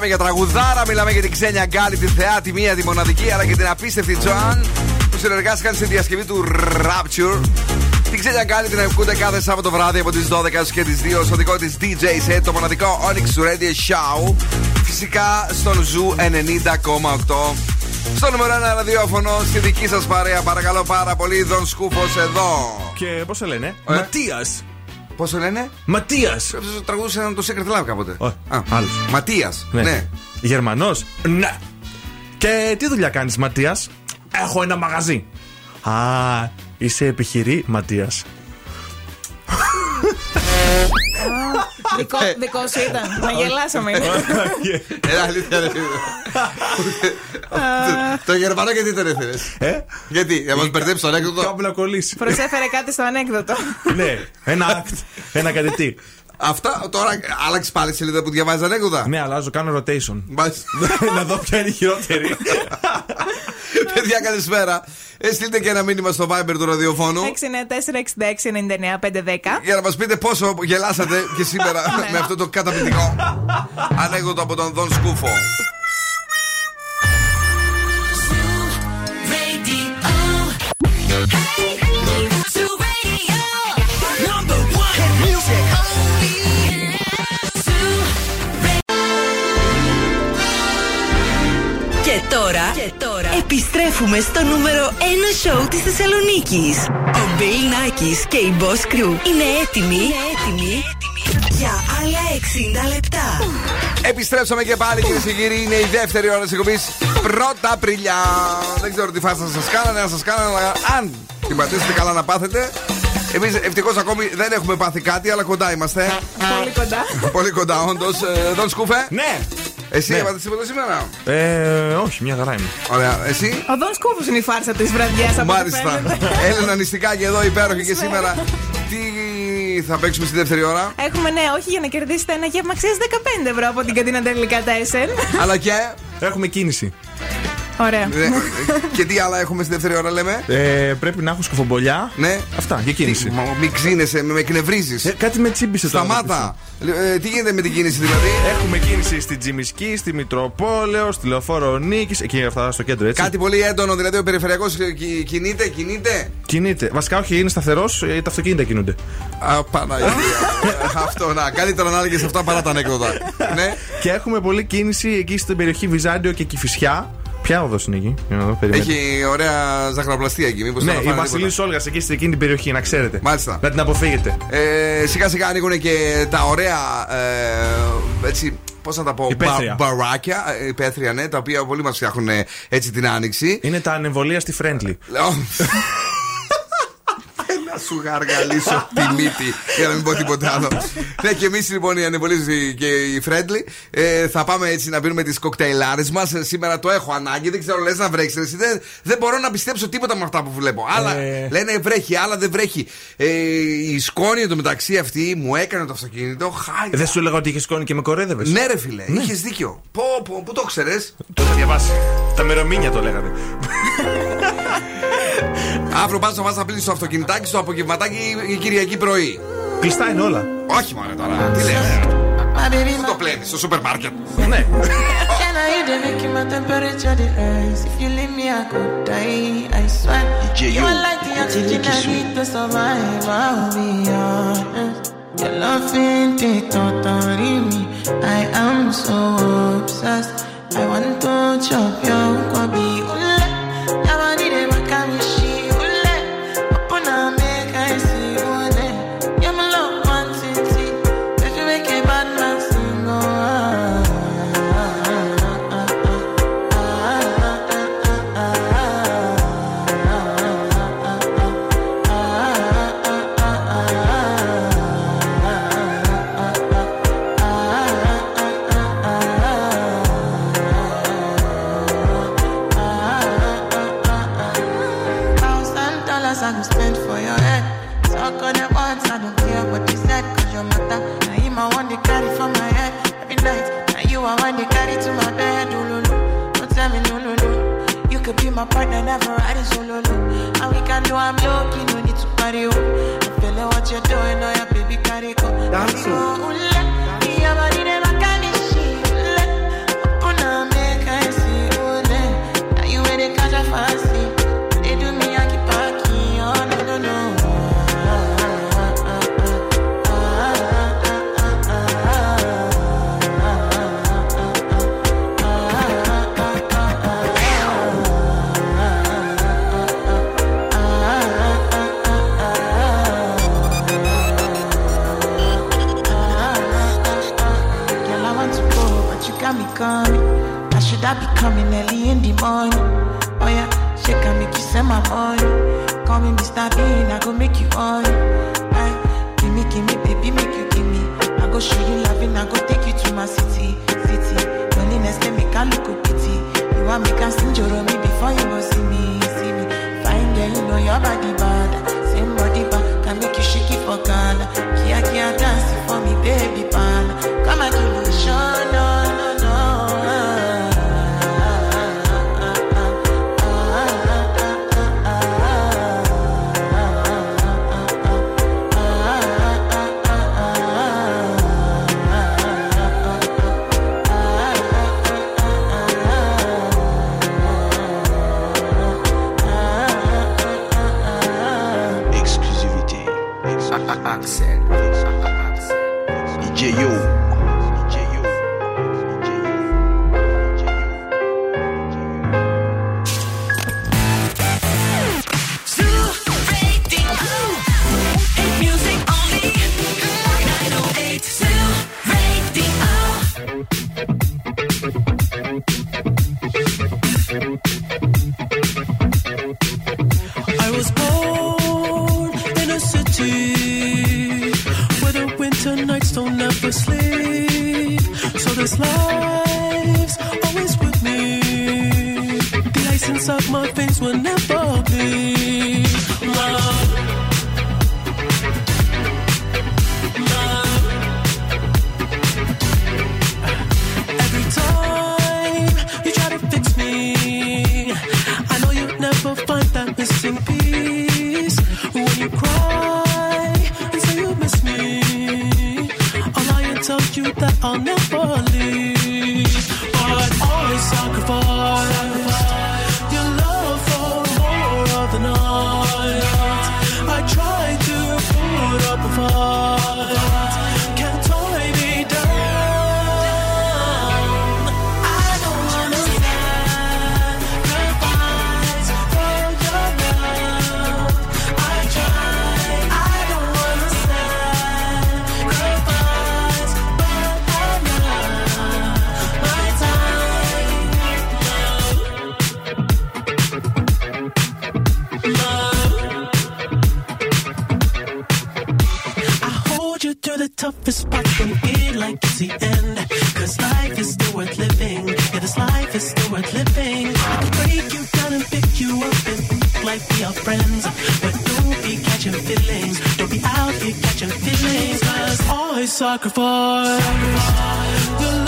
Μιλάμε για τραγουδάρα, μιλάμε για την Ξένια Γκάλη, τη θεά, τη μία, τη μοναδική, αλλά και την απίστευτη Τζοάν που συνεργάστηκαν στη διασκευή του Rapture. Την Ξένια Γκάλη την ακούτε κάθε Σάββατο βράδυ από τις 12 και τις 2 στο δικό της DJ set, το μοναδικό Onyx Radio Show. Φυσικά στον Zoo 90,8. Στο νούμερο 1 ραδιόφωνο, στη δική σας παρέα, παρακαλώ πάρα πολύ, Δον Σκούφος εδώ. Και πώς σε λένε, Ε; Ματίας. Πώ το λένε? Ματία. Αυτό τραγουδούσε έναν το Secret Love κάποτε. Α, άλλο. Ματία. Ναι. ναι. Γερμανό. Ναι. Και τι δουλειά κάνει, Ματία. Έχω ένα μαγαζί. Α, είσαι επιχειρή, Ματία. Δικό, δικό σου ήταν. Να γελάσαμε. Ε, αλήθεια δεν είναι. Το γερμανό γιατί τον έφερε. Ε; Γιατί, για να μας μπερδέψει το ανέκδοτο; Κάπου να κολλήσει. Προσέφερε κάτι στο ανέκδοτο. ναι, ένα act. Ένα κάτι τι. Αυτά τώρα άλλαξε πάλι σελίδα που διαβάζεις ανέκδοτα. Ναι, αλλάζω, κάνω rotation. Μάλιστα. να δω ποια είναι η χειρότερη. Παιδιά, καλησπέρα. Ε, στείλτε και ένα μήνυμα στο Viber του ραδιοφώνου 694-6699-510. για να μας πείτε πόσο γελάσατε και σήμερα με αυτό το καταπληκτικό ανέκδοτο από τον Δον Σκούφο. Και τώρα, και τώρα επιστρέφουμε στο νούμερο 1 σοου της Θεσσαλονίκης. Ο Μπιλ Νάκης και η Boss Crew είναι έτοιμοι, είναι έτοιμοι για άλλα 60 λεπτά. Επιστρέψαμε και πάλι κυρίες και κύριοι. Είναι η δεύτερη ώρα της εκπομπής. Πρώτα Απριλιά. Δεν ξέρω τι φάση θα σας κάνανε, να σας κάνανε, αλλά αν την πατήσετε καλά να πάθετε. Εμείς ευτυχώς ακόμη δεν έχουμε πάθει κάτι, αλλά κοντά είμαστε. Πολύ κοντά. Πολύ κοντά, όντως. Δον Σκούφε. Ναι. Εσύ Ναι. έβαλες τίποτα σήμερα; Ε, όχι, μια χαρά είμαι. Ωραία. Εσύ; Ο Δον Σκούφος είναι η φάρσα της βραδιάς από ό,τι Μάλιστα. φαίνεται. Έλενα νηστικά και εδώ υπέροχη και σήμερα. Τι θα παίξουμε στη δεύτερη ώρα; Έχουμε ναι, όχι για να κερδίσετε ένα γεύμα αξία 15 ευρώ από την καντίνα τελικά Τέσσερ. Αλλά και. Έχουμε κίνηση. Ωραία. Ναι, και τι άλλα έχουμε στη δεύτερη ώρα, λέμε; Ε, πρέπει να έχω σκουφομπολιά. Ναι. Αυτά, για κίνηση. Μα μην ξύνεσαι, με, με εκνευρίζεις. Ε, κάτι με τσίμπησε τώρα. Σταμάτα. Ε, τι γίνεται με την κίνηση δηλαδή; Έχουμε κίνηση στη Τζιμισκή, στη Μητροπόλεω, στη Λεωφόρο Νίκης. Εκεί αυτά στο κέντρο, έτσι. Κάτι πολύ έντονο, δηλαδή ο περιφερειακός κινείται, κινείται; Κινείται. Βασικά, όχι, είναι σταθερός, τα αυτοκίνητα κινούνται. Α, Παναγία. αυτό, να. Καλύτερα να έλεγες αυτά παρά τα ανέκδοτα. ναι. Και έχουμε πολλή κίνηση εκεί στην περιοχή Βυζάντιο και Κηφισιά. Ποια οδός είναι εκεί, για να δω, περιμένετε. Έχει ωραία ζαχαροπλαστεία εκεί. Μήπως Ναι, θα η φάνε Βασιλής τίποτα. Όλγας εκεί στην εκείνη την περιοχή, να ξέρετε. Μάλιστα. Να την αποφύγετε. Ε, σιγά σιγά ανοίγουν και τα ωραία ε, έτσι. Πώς να τα πω, Υπαίθρια. μπα- μπαράκια, ε, υπαίθρια, ναι, τα οποία πολύ μας φτιάχνουν ε, έτσι την άνοιξη. Είναι τα ανεμβολία στη Friendly. Λέω, Να σου γαργαλίσω τη μύτη για να μην πω τίποτα άλλο. ναι, και εμείς λοιπόν οι ανεβολίε και οι friendly ε, θα πάμε έτσι να πίνουμε τις κοκτέιλάρες μας. Σήμερα το έχω ανάγκη, δεν ξέρω, λες να βρέξεις. Εσύ, Δεν, δεν μπορώ να πιστέψω τίποτα με αυτά που βλέπω. Άλλα Ε. λένε βρέχει, άλλα δεν βρέχει. Ε, η σκόνη εντωμεταξύ αυτή μου έκανε το αυτοκίνητο. Χάι. Δεν σου έλεγα ότι είχε σκόνη και με κορέδευε. Ναι, ρε φίλε, είχες δίκιο. Πω, πω, πού το ξέρει. Το είχα διαβάσει. Τα μερομήνια το λέγατε. Αύριο πας να πας να πλύνει το αυτοκινητάκι στο απογευματάκι ή Κυριακή πρωί. Κλειστά είναι όλα. Όχι μόνο τώρα. Τι λε. Πού το πλένει, στο σούπερ μάρκετ. Ναι. Your love ain't it totally me I am so could be my partner, never riding solo. Loo. And we can do I'm lucky, no need to party. Oh. I feel like what you're doing, oh yeah, baby, carry go. Dance, coming early in the morning? Oh yeah, she can make you send my money. Call me Mr. Bean, I go make you on. Aye, give me, give me, baby, make you give me. I go show you loving, I go take you to my city, city. Loneliness can make I look a pity. You want me can sing your me before you go see me, see me. Fine girl, you know your body bad. Same body bad, can make you shake it for Ghana. Kia kia dance for me, baby pan. Come and give me a show, no. Catching feelings. Don't be out here catching feelings. Cause I sacrifice your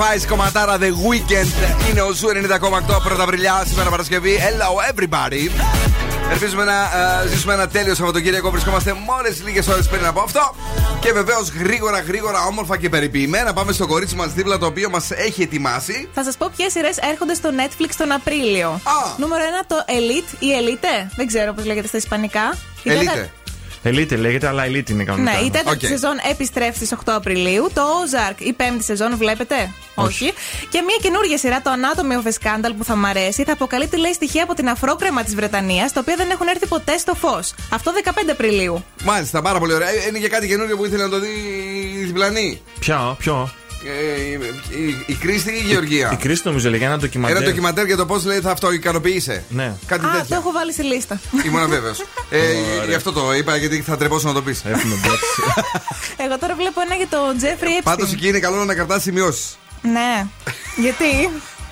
Sacrifice κομματάρα The Weeknd είναι ο Zoo 90,8 Πρωταβριλιά σήμερα Παρασκευή. Hello everybody. Ελπίζουμε να ε, ζήσουμε ένα τέλειο Σαββατοκύριακο. Βρισκόμαστε μόλις λίγες ώρες πριν από αυτό. Και βεβαίως γρήγορα, γρήγορα, όμορφα και περιποιημένα πάμε στο κορίτσι μας δίπλα το οποίο μας έχει ετοιμάσει. Θα σας πω ποιες σειρές έρχονται στο Netflix τον Απρίλιο. Νούμερο 1 το Elite ή Elite. Δεν ξέρω πώς λέγεται στα Ισπανικά. Η τέταρτη- Elite λέγεται, αλλά Elite είναι κανονικά. Ναι, η τέταρτη Οκ. σεζόν επιστρέφει στις 8 Απριλίου. Το Ozark, η πέμπτη σεζόν, βλέπετε; Όχι. Και μια καινούργια σειρά, το Anatomy of a Scandal, που θα μ' αρέσει, θα αποκαλύπτει λέει στοιχεία από την αφρόκρεμα της Βρετανίας, τα οποία δεν έχουν έρθει ποτέ στο φως. Αυτό 15 Απριλίου. Μάλιστα, πάρα πολύ ωραία. Ε, Είναι και κάτι καινούριο που ήθελε να το δει η διπλανή. Ποιο, ποιο; Ε, η, η, η Κρίστη ή η Γεωργία; Η κρίση νομίζω λέγεται ένα ντοκιμαντέρ. Ένα ντοκιμαντέρ για το πώς λέει θα αυτοικανοποιείσαι. Ναι. Κάτι Α, το τέτοιο. έχω βάλει στη λίστα. Ήμουν βέβαιος. ε, γι' αυτό το είπα, γιατί θα τρεπώσω να το πεις. Έχουμε Εγώ τώρα βλέπω ένα για το Jeffrey Epstein. Πάντως εκεί είναι καλό να κρατά σημειώσεις. Ναι. Γιατί;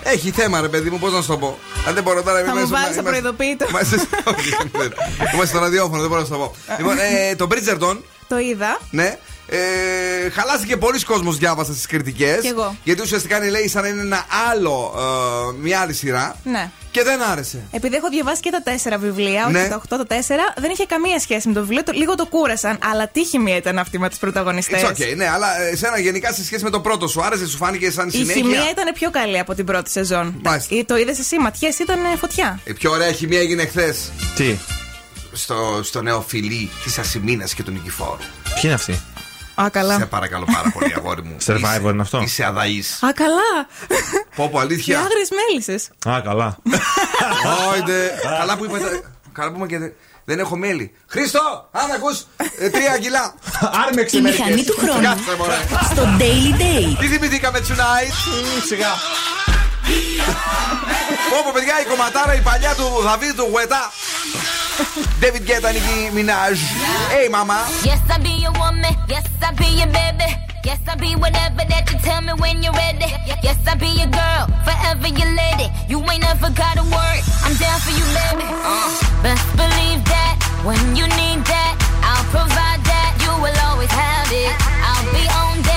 Έχει θέμα, ρε παιδί μου, πώς να σου το πω. Αν δεν μπορώ τώρα. θα μου είμαστε- βάλεις είμαστε- απροειδοποιητό. Είμαστε όχι, δεν- Είμαστε στο ραδιόφωνο, δεν μπορώ να σου το πω. Λοιπόν, ε, το Bridgerton, Το είδα. ναι. Ε, χαλάστηκε πολλοί κόσμος διάβασα στις κριτικές. Κι εγώ. Γιατί ουσιαστικά είναι, λέει σαν να είναι ένα άλλο, ε, μια άλλη σειρά. Ναι. Και δεν άρεσε. Επειδή έχω διαβάσει και τα τέσσερα βιβλία, Ναι. όχι τα 8, τα τέσσερα, δεν είχε καμία σχέση με το βιβλίο. Το- Λίγο το κούρασαν, αλλά τι χημεία ήταν αυτή με του πρωταγωνιστές. It's okay, ναι, αλλά ε, εσένα γενικά σε σχέση με το πρώτο σου άρεσε, σου φάνηκε σαν Η συνέχεια; χημεία ήταν πιο καλή από την πρώτη σεζόν. Ή Το είδες εσύ, ματιές ήταν ε, φωτιά. Η πιο ωραία χημεία έγινε χθες. Τι; Στο, στο νέο φιλί της Ασημίνας και του Νικηφόρου. Ποιοι είναι αυτοί; Α, καλά. Σε παρακαλώ πάρα πολύ, αγόρι μου. Survivor είναι αυτό; Είσαι αδαής. Α, καλά. Πω, πω, Οι αλήθεια. άγριες μέλισσες. Α, καλά. Όιντε. Καλά που είπατε. Καλά που είπαμε και. Δεν έχω μέλι. Χρήστο, αν ακούς, ε, τρία κιλά. Άρμεξε Η μηχανή του χρόνου. Κάτσε, μωρέ. Στο Daily Date. Τι θυμηθήκαμε tonight; Σιγά. Πω, πω, παιδιά, η κομματάρα, η παλιά του Δαβίδ του Γουετά. David Guetta, Nicki Minaj. Hey, mama. Yes, I be your woman. Yes, I be your baby. Yes, I be whatever that you tell me when you're ready. Yes, I be your girl, forever your lady. You ain't never gotta worry. I'm down for you, baby. Best believe that when you need that, I'll provide that. You will always have it. I'll be on deck,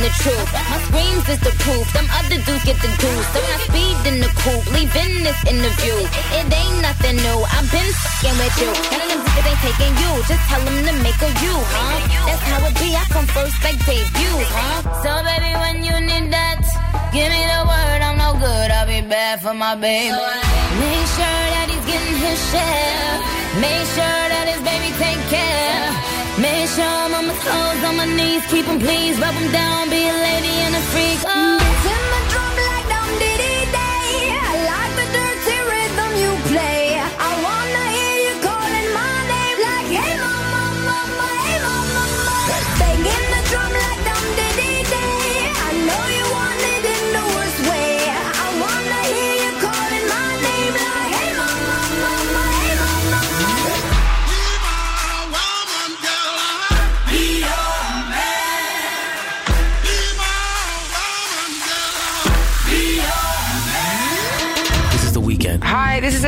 the truth. My screams is the proof, them other dudes get the juice. So I speed in the coupe, leaving this interview. It ain't nothing new, I've been fucking with you. None of them niggas ain't taking you, just tell them to make a you, huh? That's how it be, I come first like debut, huh? So baby, when you need that, give me the word, I'm no good, I'll be bad for my baby. Make sure that he's getting his share. Make sure that his baby take care. Make on my toes, on my knees, keep 'em please, rub 'em down, be a lady and a freak. Oh. Beating my drum like dum diddy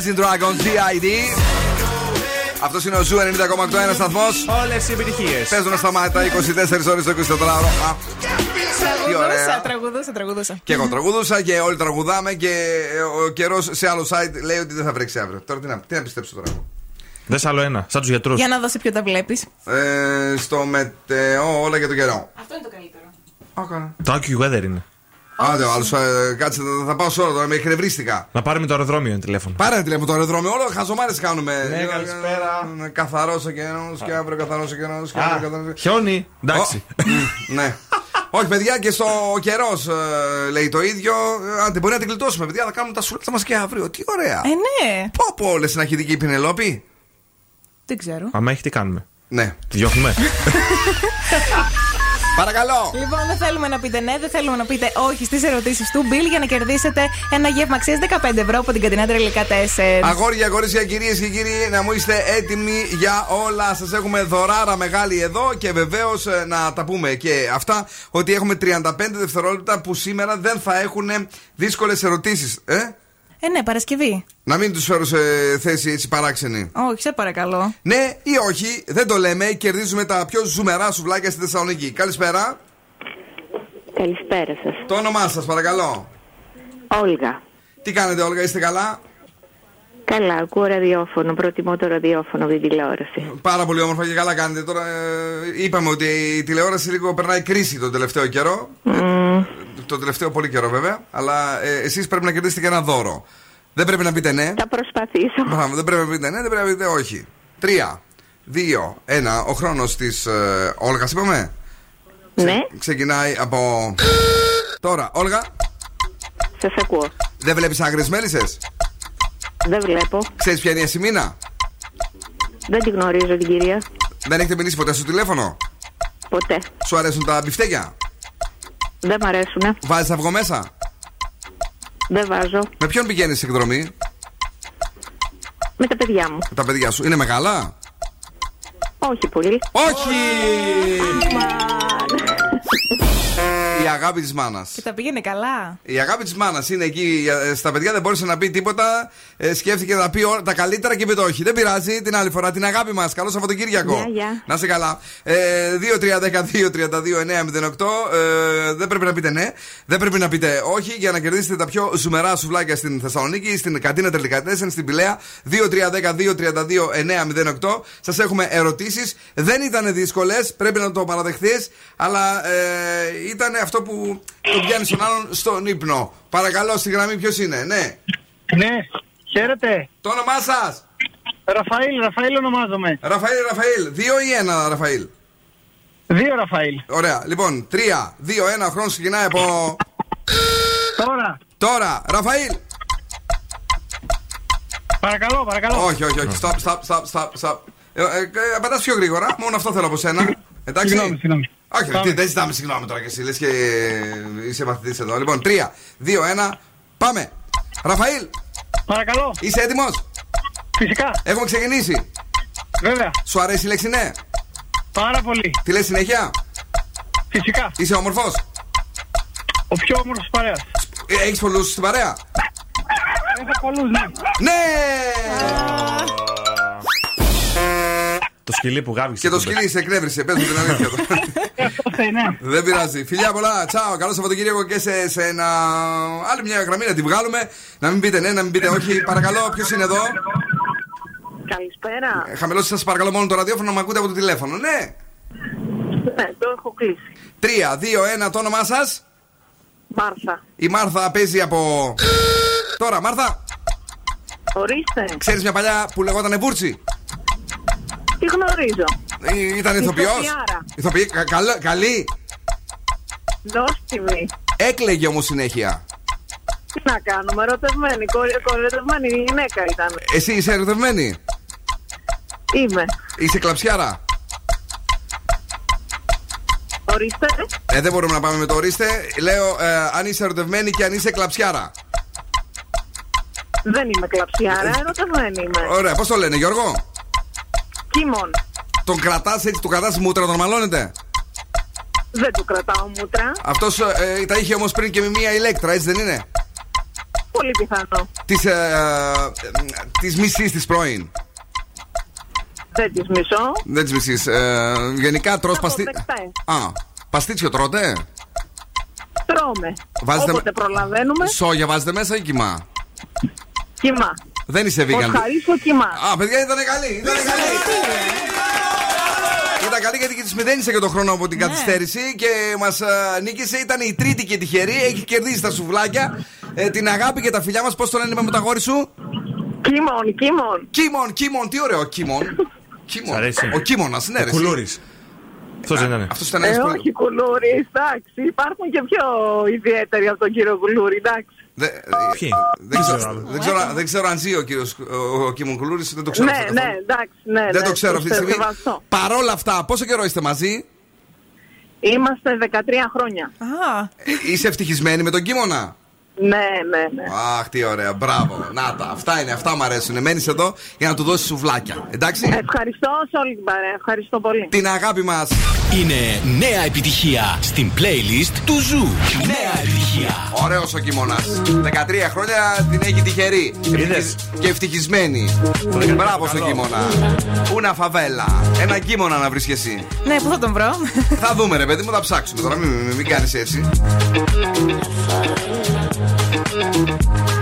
Imagine Dragons JID. Αυτός είναι ο Zoo 90,8 ένας σταθμός. Όλες οι επιτυχίες. Παίζουν ασταμάτητα 24 ώρες το 24ωρο. Τι ωραία. Τραγουδούσα, τραγουδούσα, τραγουδούσα. Και εγώ τραγουδούσα και όλοι τραγουδάμε και ο καιρός σε άλλο site λέει ότι δεν θα βρέξει αύριο. Τώρα τι να, τι να πιστέψω τώρα. Δες άλλο ένα, σαν τους γιατρούς. Για να δώσει ποιο τα βλέπεις. Ε, στο meteo όλα για τον καιρό. Αυτό είναι το καλύτερο. Το AccuWeather είναι. Άντε, ο άλλος, κάτσε, θα- θα πάω σε όλα τώρα, με εκνευρίστηκα. Να πάρουμε το αεροδρόμιο είναι τηλέφωνο. Πάρε ένα τηλέφωνο το αεροδρόμιο, όλο χαζομάρες κάνουμε. Ναι, καλησπέρα. Καθαρός ο καιρό και αύριο καθαρός ο καιρό και αύριο καθαρό. Χιόνι, εντάξει. Ναι. Όχι, παιδιά, και στο καιρός λέει το ίδιο. Ε, Άντε, μπορεί να την κλειτώσουμε, παιδιά, θα κάνουμε τα σούλεπτα μας και αύριο. Τι ωραία. Ε, ναι. Πω, πω, λες να έχει δική η Πινελόπη; Δεν ξέρω. Άμα έχει τι κάνουμε. Ναι. Τη διώχνουμε; Παρακαλώ. Λοιπόν, δεν θέλουμε να πείτε ναι, δεν θέλουμε να πείτε όχι στις ερωτήσεις του Bill για να κερδίσετε ένα γεύμα αξίας 15 ευρώ από την Κατινά Τρελικά 4. Αγόρια, κορίτσια, κυρίες και κύριοι, να μου είστε έτοιμοι για όλα. Σας έχουμε δωράρα μεγάλη εδώ και βεβαίως να τα πούμε και αυτά ότι έχουμε 35 δευτερόλεπτα που σήμερα δεν θα έχουν δύσκολες ερωτήσεις. Ε; Ε, ναι, Παρασκευή. Να μην τους φέρω σε θέση έτσι παράξενη. Όχι, σε παρακαλώ. Ναι ή όχι, δεν το λέμε. Κερδίζουμε τα πιο ζουμερά σουβλάκια στη Θεσσαλονίκη. Καλησπέρα. Καλησπέρα σας. Το όνομά σας, παρακαλώ. Όλγα. Τι κάνετε, Όλγα, είστε καλά; Καλά, ακούω ραδιόφωνο. Προτιμώ το ραδιόφωνο από την τηλεόραση. Πάρα πολύ όμορφα και καλά κάνετε. Τώρα ε, είπαμε ότι η τηλεόραση λίγο περνάει κρίση τον τελευταίο καιρό. Μμμ. Το τελευταίο πολύ καιρό βέβαια. Αλλά ε, εσείς πρέπει να κερδίσετε και ένα δώρο. Δεν πρέπει να πείτε ναι. Θα προσπαθήσω. Μπράβο, δεν πρέπει να πείτε ναι, δεν πρέπει να πείτε όχι. Τρία, δύο, ένα. Ο χρόνος της ε, Όλγας, είπαμε; Ναι. Ξεκινάει από. Τώρα, Όλγα. Σας ακούω. Δεν βλέπεις άγριες μέλισσες; Δεν βλέπω. Ξέρεις ποια είναι η Ασημίνα. Δεν τη γνωρίζω την κυρία. Δεν έχετε μιλήσει ποτέ στο τηλέφωνο; Ποτέ. Σου αρέσουν τα μπιφτέκια; Δεν μ' αρέσουνε. Βάζεις αυγό μέσα; Δεν βάζω. Με ποιον πηγαίνεις σε εκδρομή; Με τα παιδιά μου. Με τα παιδιά σου. Είναι μεγάλα; Όχι πολύ. Όχι! Η αγάπη της μάνας. Και τα πήγαινε καλά. Η αγάπη της μάνας είναι εκεί. ε, Στα παιδιά δεν μπόρεσε να πει τίποτα. Ε, σκέφτηκε να πει όλα τα καλύτερα και είπε το όχι. Δεν πειράζει. Την άλλη φορά την αγάπη μας. Καλό Σαββατοκύριακο. Γεια, γεια. Να είσαι καλά. Ε, 2-3-10-2-32-9-08. Ε, δεν πρέπει να πείτε ναι. Δεν πρέπει να πείτε όχι για να κερδίσετε τα πιο ζουμερά σουβλάκια στην Θεσσαλονίκη, στην καντίνα Τελικατέσεν, στην Πηλαία. 2-3-10-2-32-9-08. Σας έχουμε ερωτήσεις. Δεν ήταν δύσκολες. Πρέπει να το παραδεχθείς. Αλλά ε, ήταν αυτό που το πιάνει τον άλλον στον ύπνο. Παρακαλώ, στη γραμμή ποιος είναι, ναι. Ναι, χαίρετε. Το όνομά σας; Ραφαήλ, Ραφαήλ ονομάζομαι. Ραφαήλ, Ραφαήλ. Δύο ή ένα, Ραφαήλ; Δύο Ραφαήλ. Ωραία. Λοιπόν, τρία, δύο, ένα. Ο χρόνος ξεκινάει από. Τώρα. Τώρα, Ραφαήλ. Παρακαλώ, παρακαλώ. Όχι, όχι, όχι. Stop, stop, stop, stop. stop. Ε, ε, Απαντάς πιο γρήγορα. Μόνο αυτό θέλω από σένα. Εντάξει. Συγγνώμη, συγγνώμη. Όχι, Πάμε. τι, δεν ζητάμε συγγνώμη τώρα και εσύ. Λες και είσαι μαθητής εδώ. Λοιπόν, τρία, δύο, ένα. Πάμε. Ραφαήλ. Παρακαλώ. Είσαι έτοιμος; Φυσικά. Έχουμε ξεκινήσει. Βέβαια. Σου αρέσει η λέξη ναι; Πάρα πολύ. Τι λες συνέχεια; Φυσικά. Είσαι όμορφος; Ο πιο όμορφος παρέας. Έχεις πολλούς στην παρέα; Έχω πολλούς, ναι. Ναι! Το σκυλί που γάβηξε. Και το σκυλί σε εκνεύρισε. Πες μου την αλήθεια τώρα. Δεν πειράζει. Φιλιά πολλά. Τσάω. Καλό Σαββατοκύριακο και σε, σε ένα... άλλη μια γραμμή να τη βγάλουμε. Να μην πείτε ναι, να μην πείτε όχι. Παρακαλώ, ποιος είναι εδώ; Καλησπέρα. Χαμηλώστε σας παρακαλώ μόνο το ραδιόφωνο να με ακούτε από το τηλέφωνο. Ναι. Ναι, το έχω κλείσει. 3, 2, 1, το όνομά σας; Μάρθα. Η Μάρθα παίζει από. Τώρα, Μάρθα, Ορίστε. ξέρεις μια παλιά που λεγόταν Βούρτσι; Τι γνωρίζω. Ε, Ήταν ηθοποιός. Ηθοποιάρα. Ηθοποιή, κα- καλό- καλή. Νόστιμη. Έκλαιγε όμως συνέχεια. Τι να κάνουμε, ερωτευμένη. κορ- Κοροϊδευμένη γυναίκα ήταν. Εσύ είσαι ερωτευμένη; Είμαι. Είσαι κλαψιάρα; Ορίστε. Ε, δεν μπορούμε να πάμε με το ορίστε. Λέω ε, αν είσαι ερωτευμένη και αν είσαι κλαψιάρα. Δεν είμαι κλαψιάρα, ερωτευμένη είμαι. Ωραία, πώς το λένε, Γιώργο; Κίμων. Τον κρατάς έτσι, του κρατάς μούτρα, τον μαλώνετε. Δεν του κρατάω μούτρα. Αυτός ε, τα είχε όμως πριν και με μία ηλέκτρα, έτσι δεν είναι; Πού πολύ πιθανό. Της της μισής της πρώην. Δεν τις μισώ. Δεν της μισή. Ε, γενικά τρώ παστί. Αποδεκτές. Α, παστίτσιο τρώτε; Τρώμε. Βάζετε- Όποτε προλαβαίνουμε, Σόγια βάζετε μέσα ή κοιμά; κοιμά. Δεν είσαι vegan. Ευχαρίστω κοιμά. Α, παιδιά ήταν καλή. Ήταν καλή. Ήταν καλή γιατί και της μηδένισε και τον χρόνο από την Ναι. καθυστέρηση και μας νίκησε. Ήταν η τρίτη και τυχερή. Έχει κερδίσει τα σουβλάκια. Ε, την αγάπη και τα φιλιά μας. Πώς το λένε με το αγόρι σου, Κίμον, κίμον. Κίμον, Κίμον, τι ωραίο, Κίμον. Κίμον. αρέσει; Ο Κίμωνας, ναι, Ο ρε, Κουλούρης. Αυτός δεν είναι. Αυτός ήταν Ε, ένα όχι κουλούρι, εντάξει. Υπάρχουν και πιο ιδιαίτεροι από τον κύριο Κουλούρη, εντάξει. Δεν, δεν, ξέρω, δεν, ξέρω, δεν ξέρω αν ζει ο κύριος ο Κίμον Κουλούρη, δεν το ξέρω. Ναι, αυτό ναι, καθόλου. εντάξει, ναι. Δεν ναι, το ξέρω αυτή τη σε στιγμή. σεβαστώ. Παρόλα αυτά, πόσο καιρό είστε μαζί, Είμαστε 13 χρόνια. Ε, Είσαι ευτυχισμένη με τον Κίμωνα; Ναι, ναι, ναι. Αχ, τι ωραία, μπράβο. Να τα, αυτά είναι, αυτά μου αρέσουν. Μένεις εδώ για να του δώσεις σουβλάκια. Εντάξει; Ευχαριστώ σε όλη την παρέα. Ευχαριστώ πολύ. Την αγάπη μας. Είναι νέα επιτυχία στην playlist του Zoo. Νέα επιτυχία. Ωραίος ο Κίμωνα. 13 χρόνια την έχει τυχερή. Ευτυχισ- Και ευτυχισμένη. Μπράβο στον Κίμωνα. Ούνα φαβέλα. Ένα Κίμωνα να βρεις εσύ. Ναι, πού θα τον βρω; Θα δούμε, ρε παιδί μου, θα ψάξουμε τώρα. Μην, μην, μην κάνεις έτσι. Thank you.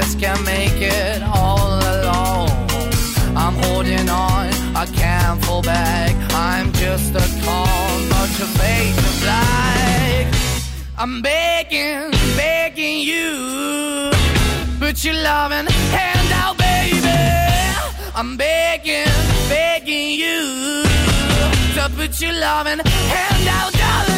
just can't make it all alone. I'm holding on, I can't fall back. I'm just a call, but your fate to black. I'm begging, begging you, put your loving hand out, baby. I'm begging, begging you to put your loving hand out, darling.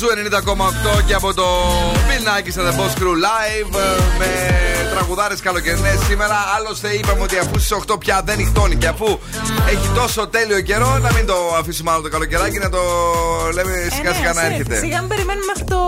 Zoo 90,8 και από το Bill Nakis and The Boss Crew Live ε, με τραγουδάρες καλοκαιρινές σήμερα. Άλλωστε είπαμε ότι αφού στις 8 πια δεν νυχτώνει και αφού έχει τόσο τέλειο καιρό, να μην το αφήσουμε άλλο το καλοκαιράκι, να το λέμε σιγά σιγά να Ε, ναι, έρχεται. Σιγά μην περιμένουμε μέχρι το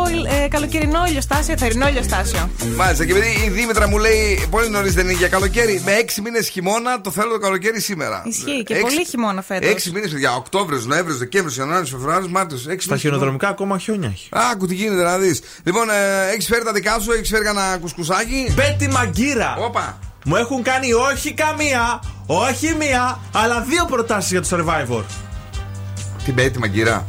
ε, καλοκαιρινό ηλιοστάσιο, θερινό ηλιοστάσιο. Μάλιστα, και επειδή η Δήμητρα μου λέει πολύ νωρίς δεν είναι για καλοκαίρι, με 6 μήνες χειμώνα το θέλω το καλοκαίρι σήμερα. Ισχύει και Έξι- πολύ χειμώνα φέτος. 6 μήνες για Οκτώβριος, Νοέμβριος, Δεκέμβριος, Ιανουάριος, Φεβρουάριος, Μάρτιος. Στα χιονοδρομικά ακόμα χιόνια έχει. Άκου τι γίνεται να δεις. Λοιπόν, ε, έχεις φέρει τα δικά σου, έχεις φέρει κανένα κουσκουσάκι; Μπέτι Μαγκύρα! Όπα. Μου έχουν κάνει όχι καμία, όχι μία, αλλά δύο προτάσεις για το survivor. Την Μπέτι Μαγκύρα.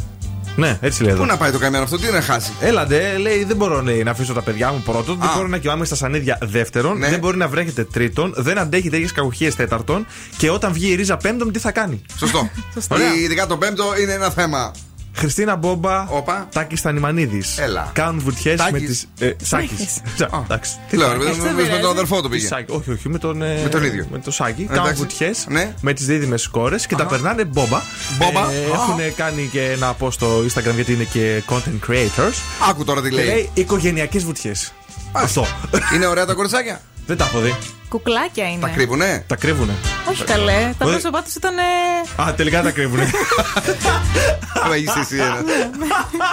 Ναι, έτσι λέει εδώ. Πού να πάει το καημένο αυτό, τι να χάσει; Έλαντε, λέει, δεν μπορώ λέει, να αφήσω τα παιδιά μου πρώτον, δεν μπορώ να κοιμάμαι στα σανίδια δεύτερον, Ναι. δεν μπορεί να βρέχεται τρίτον, δεν αντέχει τέτοιες κακοχίε τέταρτον και όταν βγει η ρίζα πέμπτον, τι θα κάνει; Σωστό. Ωραία. Ειδικά το πέμπτο είναι ένα θέμα. Χριστίνα Μπόμπα, Όπα. Τάκης Στανιμανίδης. Έλα. Κάνουν βουτιές με Τάκης. τις. Ε, Σάκης. Εντάξει. Τι λέω, ρε, πάει. με- με- με τον αδερφό του πήγε. Σάκη. Όχι, όχι, με τον, ε, Με τον ίδιο. Με τον Σάκη. Εντάξει. Κάνουν βουτιές Ναι. με τις δίδυμες κόρε και τα περνάνε μπόμπα. Μπόμπα. Ε, Α. Έχουν κάνει και ένα post στο Instagram γιατί είναι και content creators. Άκου τώρα τι Και λέει. λέει οικογενειακές βουτιές. Αυτό. Είναι ωραία τα κοριτσάκια. Δεν τα έχω δει. Κουκλάκια είναι. Τα κρύβουνε; Τα κρύβουνε. Όχι καλέ. Τα Ε. πρόσωπά τους ήταν. Α, τελικά τα κρύβουνε. Άμα είσαι εσύ ένα.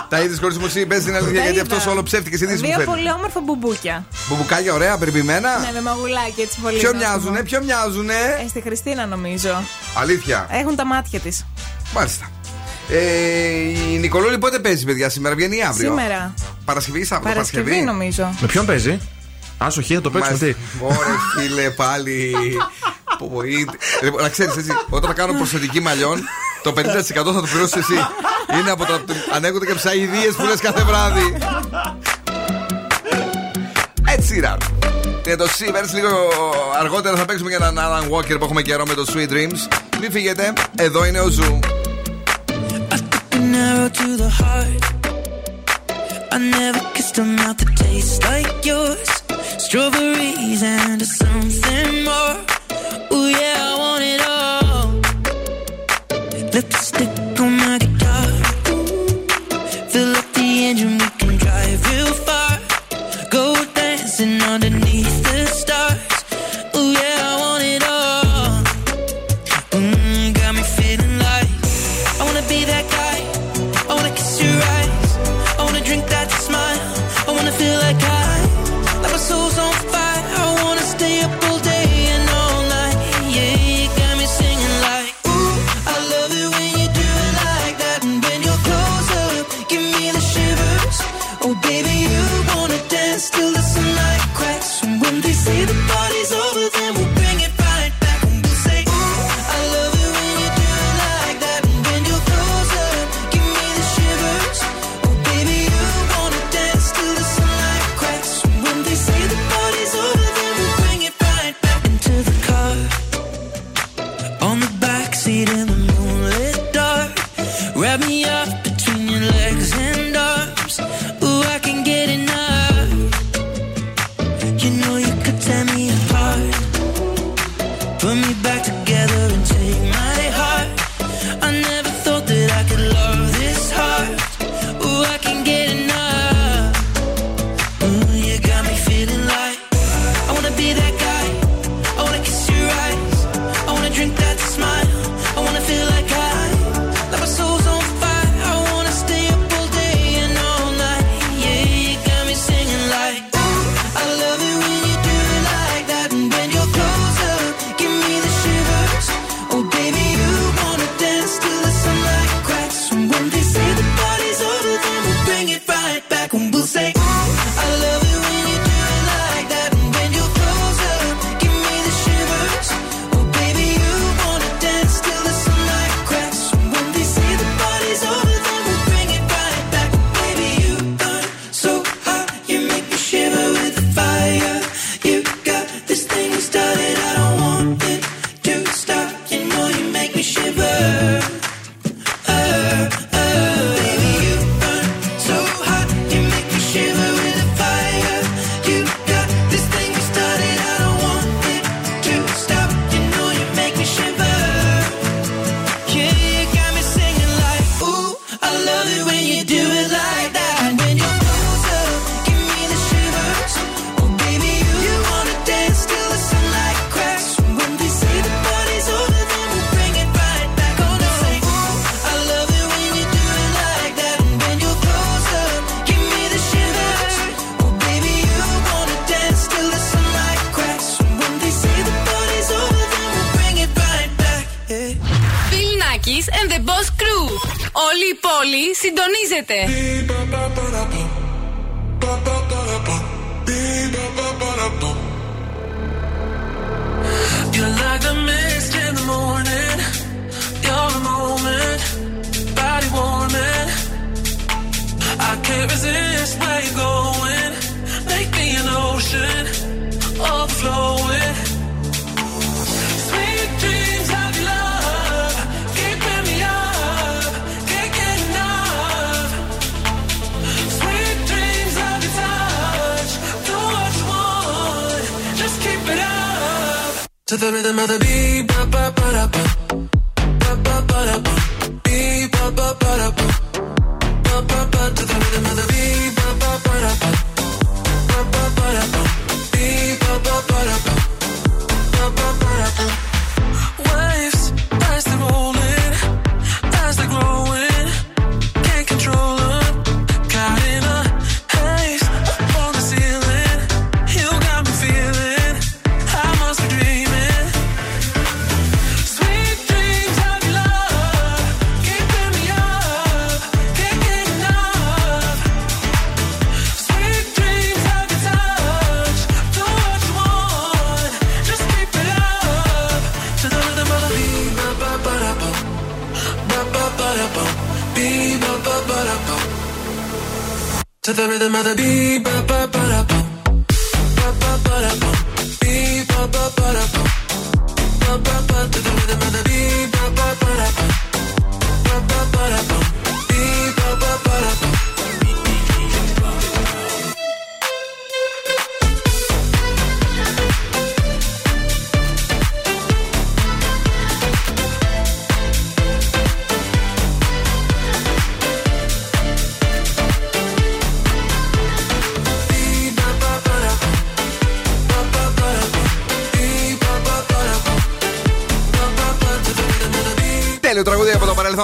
Τα είδες χωρίς μου εσύ, πε την αλήθεια, Τα γιατί είδα. αυτός όλο ψεύτικες ειδήσει μου Δύο φέρνει. πολύ όμορφα μπουμπούκια. Μπουμπουκάκια ωραία, περιποιημένα. Ναι, με μαγουλάκι έτσι πολύ. Ποιο νόστιμο. μοιάζουνε, ποιο μοιάζουνε; Ε, στη Χριστίνα νομίζω. Αλήθεια. Έχουν τα μάτια της. Μάλιστα. Ε, η Νικολούλη πότε παίζει, παιδιά, σήμερα βγαίνει ή αύριο; Σήμερα. Παρασκευή ή Σάββατο. Παρασκευή; νομίζω. Με ποιον παίζει; Άσοχη, θα το παίξουμε τι; Ωρε φίλε, πάλι. Πω, πω, ή- Λοιπόν, Να ξέρεις έτσι, όταν θα κάνω προσθετική μαλλιών, το 50% θα το πληρώσεις εσύ. Είναι από τα ανέκδοτα και ψαειδίε που λες κάθε βράδυ. Έτσι είναι. Και το Sivers λίγο αργότερα θα παίξουμε για έναν Alan Walker που έχουμε καιρό με το Sweet Dreams. Μην φύγετε, εδώ είναι ο Ζου. An arrow to the heart. I never kissed a mouth that tastes like yours. Strawberries and something more. Ooh, yeah, I want it all. Lipstick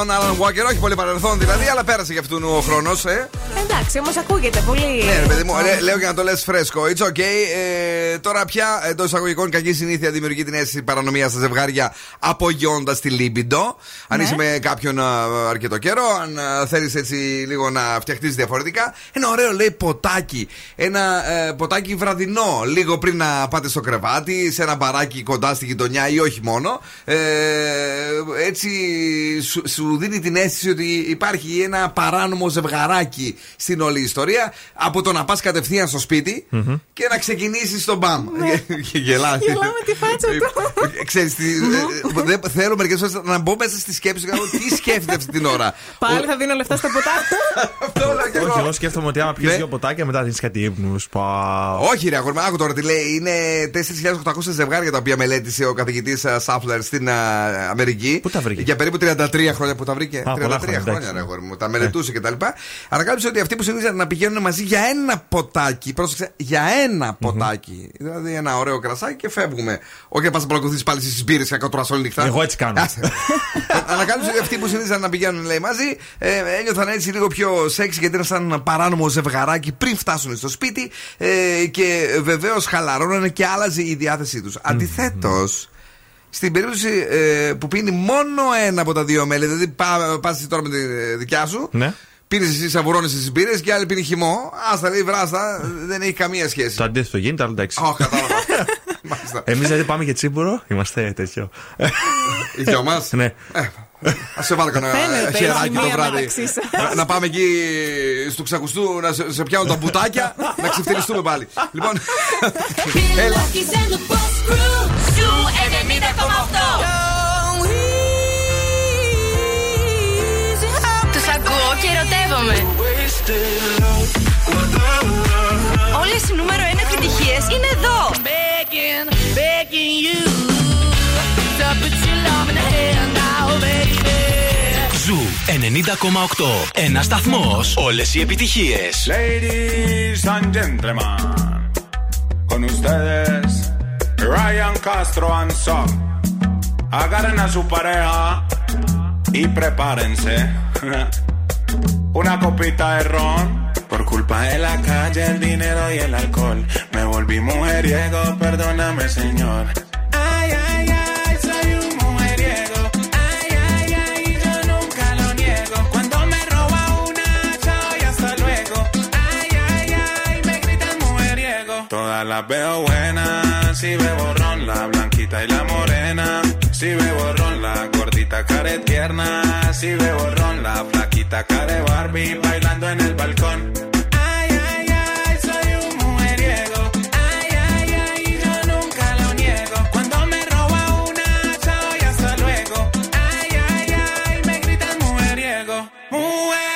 παρελθόν, Alan Walker. Όχι πολύ παρελθόν δηλαδή, αλλά πέρασε για αυτόν ο χρόνος. Ε. Εντάξει, όμως ακούγεται πολύ. Ναι, ρε παιδί μου, λέ- λέω για να το λες φρέσκο. It's okay. Ε, τώρα πια εντός εισαγωγικών κακή συνήθεια δημιουργεί την αίσθηση παρανομίας στα ζευγάρια απογειώντα τη λίμπιντο. Αν Ναι. είσαι με κάποιον α, αρκετό καιρό, αν θέλεις έτσι λίγο να φτιαχτείς διαφορετικά, ένα ωραίο λέει ποτάκι. Ένα ε, ποτάκι βραδινό, λίγο πριν να πάτε στο κρεβάτι, σε ένα μπαράκι κοντά στη γειτονιά ή όχι μόνο. Ε, έτσι σου, σου δίνει την αίσθηση ότι υπάρχει ένα παράνομο ζευγαράκι στην όλη ιστορία από το να πας κατευθείαν στο σπιτι και να ξεκινήσεις τον μπαμ. Και γελάει. Γελάμε τη φάτσα του. Ξέρεις, τι, ε, δεν θέλω μερικές φορές να μπω μέσα στη σκέψη και να δω τι σκέφτεται αυτή την ώρα. Πάλι θα δίνω λεφτά στα ποτά. Όχι, εγώ σκέφτομαι ότι άμα πιεις Ναι. δύο ποτάκια μετά δίνεις κάτι ύπνους. Όχι, ρε αγόρι, μου, άκου τώρα τι λέει. Είναι 4.800 ζευγάρια τα οποία μελέτησε ο καθηγητής Σάφλερ στην α, Αμερική. Πού τα βρήκε; Για περίπου 33 χρόνια που τα βρήκε. Α, 33 πολλά χρόνια, χρόνια, εντάξει. ρε αγόρι μου. Τα μελετούσε κτλ. Ανακάλυψε ότι αυτοί που συνήθιζαν να πηγαίνουν μαζί για ένα ποτάκι. Πρόσεξε, για ένα ποτάκι. Δηλαδή ένα ωραίο κρασάκι και φεύγουμε. Όχι να πας να παρακολουθεί πάλι στις μπύρες και να κατουρά όλη νυχτά. Εγώ έτσι κάνω. Άσε. Ανακάλυψε ότι αυτοί που συνήθιζαν να πηγαίνουν λέει, μαζί ε, ένιωθαν έτσι λίγο πιο σεξ γιατί ήταν σαν παράνομο ζευγαράκι πριν φτάσουν στο σπίτι ε, και βεβαίως χαλαρώνανε και άλλαζε η διάθεσή τους. Αντιθέτως, στην περίπτωση ε, που πίνει μόνο ένα από τα δύο μέλη, δηλαδή πα πας τώρα με τη δικιά σου. Ναι. Πίνεις εσύ, σαβουρώνεις τι μπύρες και άλλη πίνει χυμό. Άστα λέει βράστα, δεν έχει καμία σχέση. Το αντίθετο γίνεται, αλλά εντάξει. Ω, κατάλαβα. Μάλιστα. Εμείς δηλαδή πάμε για τσίμπουρο, είμαστε τέτοιο. Οι δυο μας; Ναι. Α σε βάλω κανένα Φαίνεται, χεράκι η το μία βράδυ. μεταξύ σας. Να- Να πάμε εκεί στο ξακουστού να σε, σε πιάνουν τα μπουτάκια να ξεφτυλιστούμε πάλι. Λοιπόν. Έλα. Τους ακούω και ερωτεύομαι. Όλες οι νούμερο 1 επιτυχίες είναι εδώ. Begging, begging you to put your love in the hand now, baby. Ζου 90,8. Ένα σταθμός. Όλες οι επιτυχίες. Ladies and gentlemen, con ustedes, Ryan Castro and Son. Agarren a su pareja y prepárense. Una copita de ron. Por culpa de la calle, el dinero y el alcohol. Me volví mujeriego, perdóname, señor. Ay, ay, ay, soy un mujeriego. Ay, ay, ay, yo nunca lo niego. Cuando me roba una, chao y hasta luego. Ay, ay, ay, me gritan mujeriego. Todas las veo buenas si bebo ron, la blanquita y la morena. Si bebo ron, la gordita care tierna. Si bebo ron, la flaquita care Barbie bailando en el balcón. Ay, ay, ay, soy un mujeriego. Ay, ay, ay, yo nunca lo niego. Cuando me roba una, chao y hasta luego. Ay, ay, ay, me gritan mujeriego. Mujeriego.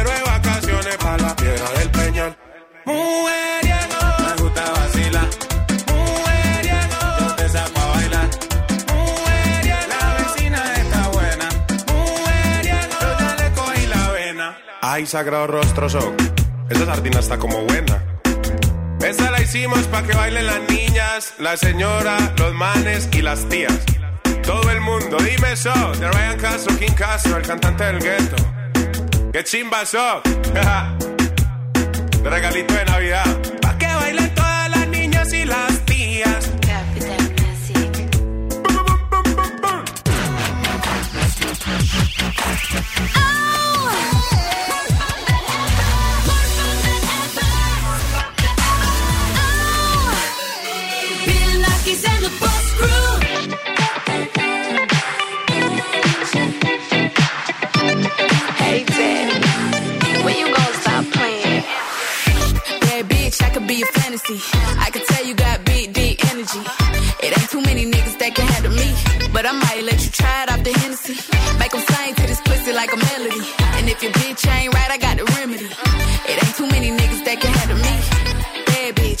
Ay, sagrado rostro soc. Esta sardina está como buena. Esa la hicimos para que bailen las niñas, la señora, los manes y las tías. Todo el mundo, dime so, de Ryan Castro, King Castro, el cantante del gueto. ¡Qué chimba so! de regalito de Navidad.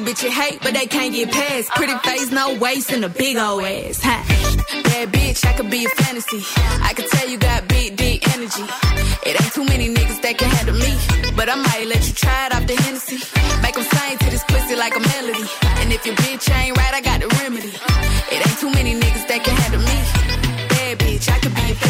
The these bitches hate, but they can't get past. Pretty uh-huh. face, no waist, and a big old ass. Huh? Bad bitch, I could be a fantasy. I could tell you got big, deep energy. It ain't too many niggas that can handle me. But I might let you try it off the Hennessy. Make 'em sing to this pussy like a melody. And if your bitch ain't right, I got the remedy. It ain't too many niggas that can handle me. Bad bitch, I could be a fantasy.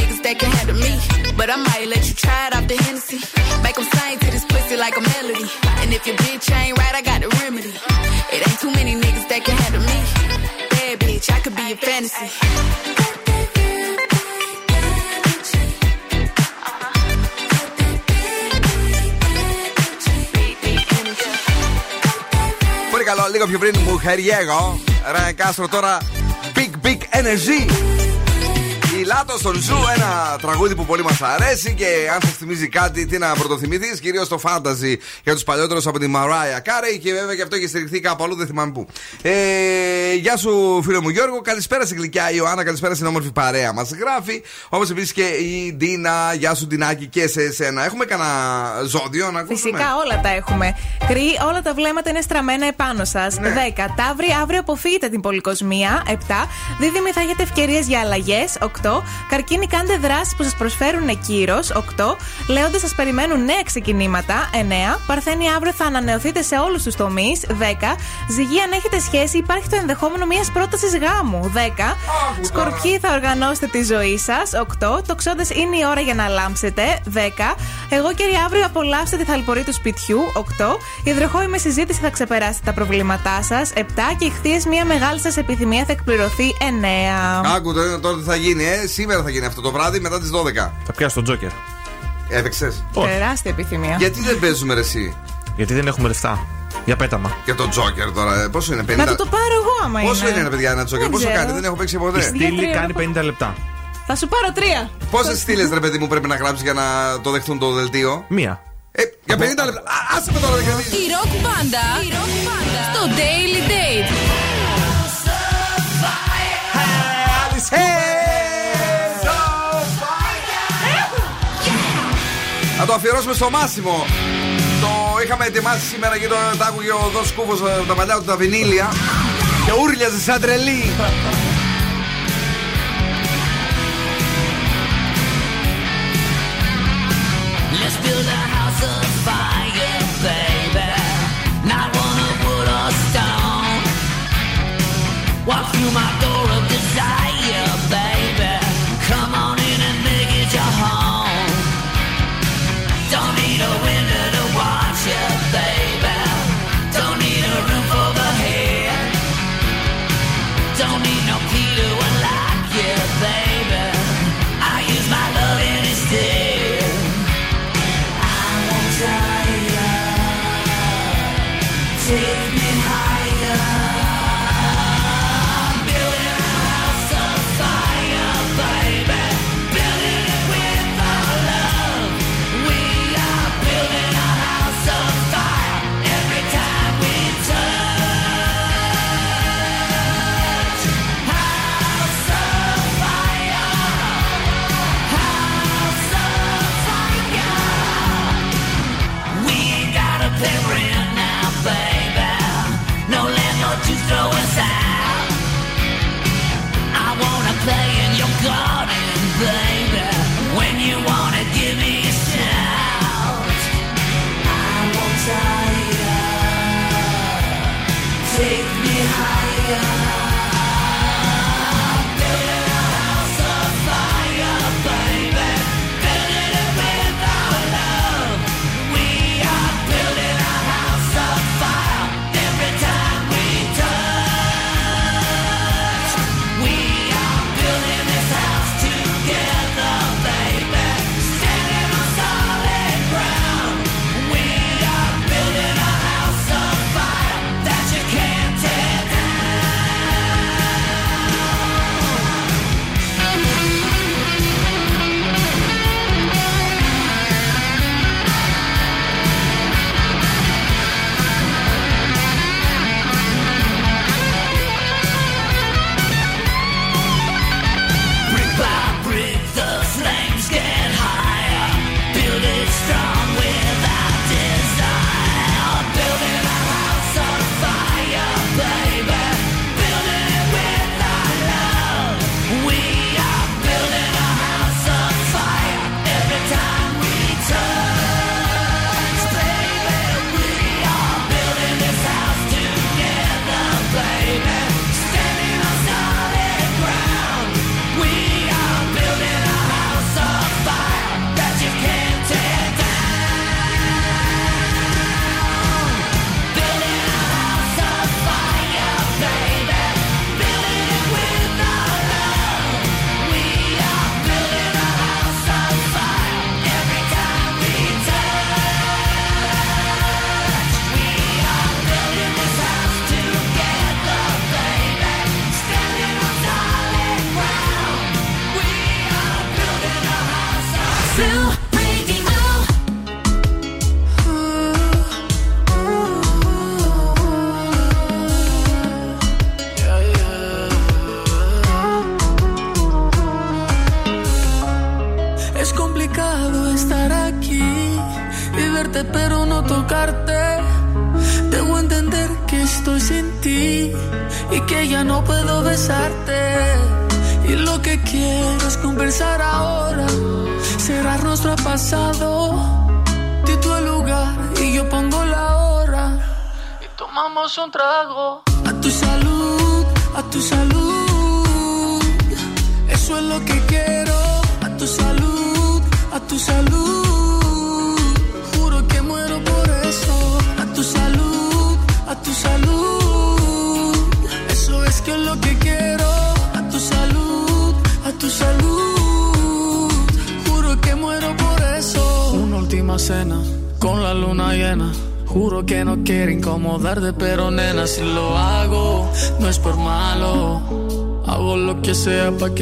that can handle me. But I might let you try it off the Hennessy. Make 'em sing to this pussy like a melody. And if your bitch ain't right, I got the remedy. It ain't too many niggas that can handle me. Bad bitch, I could be a fantasy. Πολύ καλό, λίγο πιο πριν μου χαριέγω. Ραεν Κάστρο τώρα Big Big Energy. η Latto στον Zoo, ένα τραγούδι που πολύ μας αρέσει και αν σας θυμίζει κάτι, τι να πρωτοθυμηθείς, κυρίως το Fantasy για τους παλιότερους από τη Mariah Carey και βέβαια και αυτό έχει στηριχθεί κάπου αλλού, δεν θυμάμαι πού. Ε, γεια σου, φίλο μου Γιώργο, καλησπέρα στην γλυκιά Ιωάννα, καλησπέρα στην όμορφη παρέα μας. Γράφει, όπως επίσης και η Ντίνα, γεια σου Ντινάκη και σε εσένα. Έχουμε κανένα ζώδιο να ακούσουμε; Φυσικά όλα τα έχουμε. Κρυ, όλα τα βλέμματα είναι στραμμένα επάνω σας. Ναι. 10. Ταύρι, αύριο αποφύγετε την πολυκοσμία. 7. Δίδυμοι θα έχετε ευκαιρίες για αλλαγές. 8. Καρκίνοι, κάντε δράσει που σας προσφέρουν κύρος. 8. Λέοντε, σας περιμένουν νέα ξεκινήματα. 9. Παρθένοι, αύριο θα ανανεωθείτε σε όλους τους τομείς. 10. Ζυγή, αν έχετε σχέση, υπάρχει το ενδεχόμενο μιας πρότασης γάμου. 10. Σκορπιοί, θα οργανώσετε τη ζωή σας. 8. Τοξότε, είναι η ώρα για να λάμψετε. 10. Εγώ και αύριο απολαύστε τη θαλπορή του σπιτιού. 8. Υδροχόη με συζήτηση θα ξεπεράσετε τα προβλήματά σας. 7. Και ηχθείες, μια μεγάλη σας επιθυμία θα εκπληρωθεί. 9. Άκου τώρα, τώρα τι θα γίνει, ε. Σήμερα θα γίνει αυτό το βράδυ μετά τις 12. Θα πιάσω τον Τζόκερ. Έπαιξε. Τεράστια επιθυμία. Γιατί δεν παίζουμε ρε, εσύ; Γιατί δεν έχουμε λεφτά. Για πέταμα. Για τον Τζόκερ τώρα, ε, πόσο είναι, 50. Να του το πάρω εγώ άμα Πόσο είναι. είναι, ρε παιδιά, ένα Τζόκερ, Δεν πόσο ξέρω. κάνει, δεν έχω παίξει Η ποτέ. στήλη τρία κάνει 50 λεπτά. Θα σου πάρω τρία. Πόσες στήλες, ρε παιδί μου, πρέπει να γράψεις για να το δεχτούν το δελτίο; Μία. Ε, για 50 λεπτά. Α, άσε με τώρα, δεν κρατήσει. Η ροκ μπάντα στο Daily Date. Να το αφιερώσουμε στο Μάσιμο. Το είχαμε ετοιμάσει σήμερα και το τα άκουγε ο Δος Κούβος ε, τα παλιά του τα βινίλια. Και ούρλιαζε σαν τρελή. Let's build a house of fire, baby. Not one of wood or stone. Walk through my door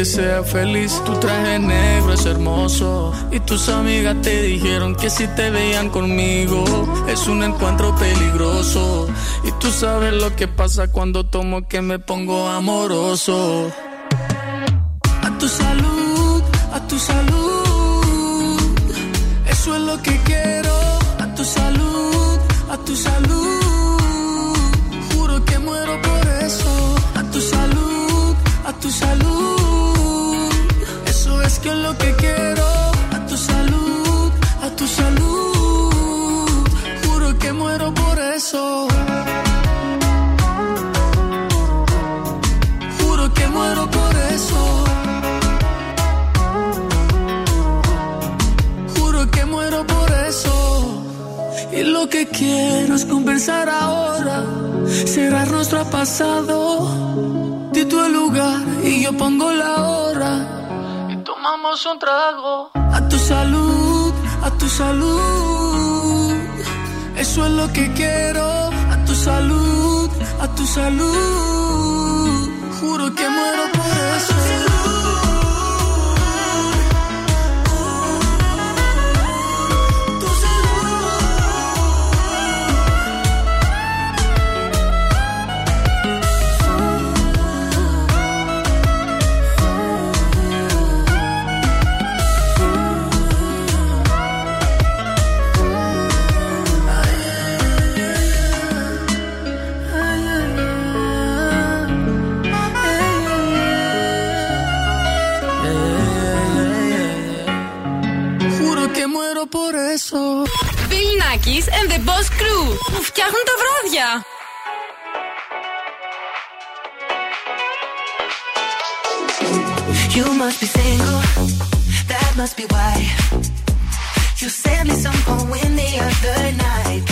sea feliz. Tu traje negro es hermoso. Y tus amigas te dijeron que si te veían conmigo es un encuentro peligroso. Y tú sabes lo que pasa cuando tomo que me pongo amoroso. A tu salud, a tu salud. Eso es lo que quiero. A tu salud, a tu salud. Juro que muero Μαρινάκης and the Boss Crew. Που φτιάχνουν τα βράδια. You must be single, that must be why. You sent me some poem the other night.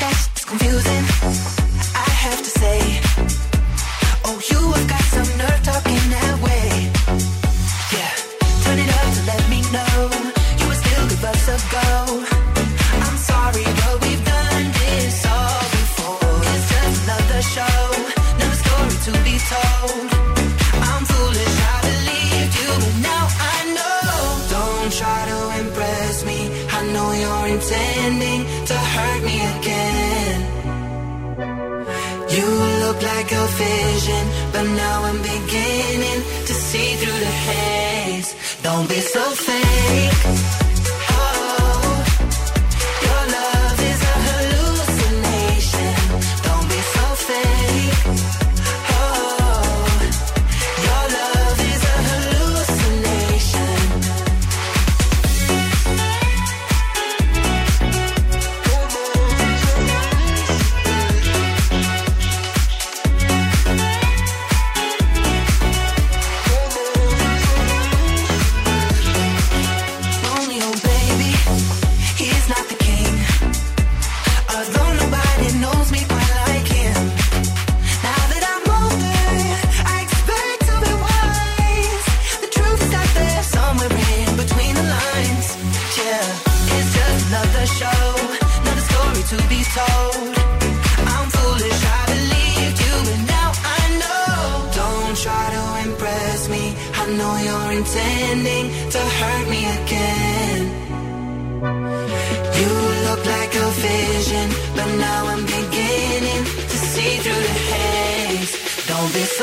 That's confusing. vision, but now I'm beginning to see through the haze. Don't be so fast.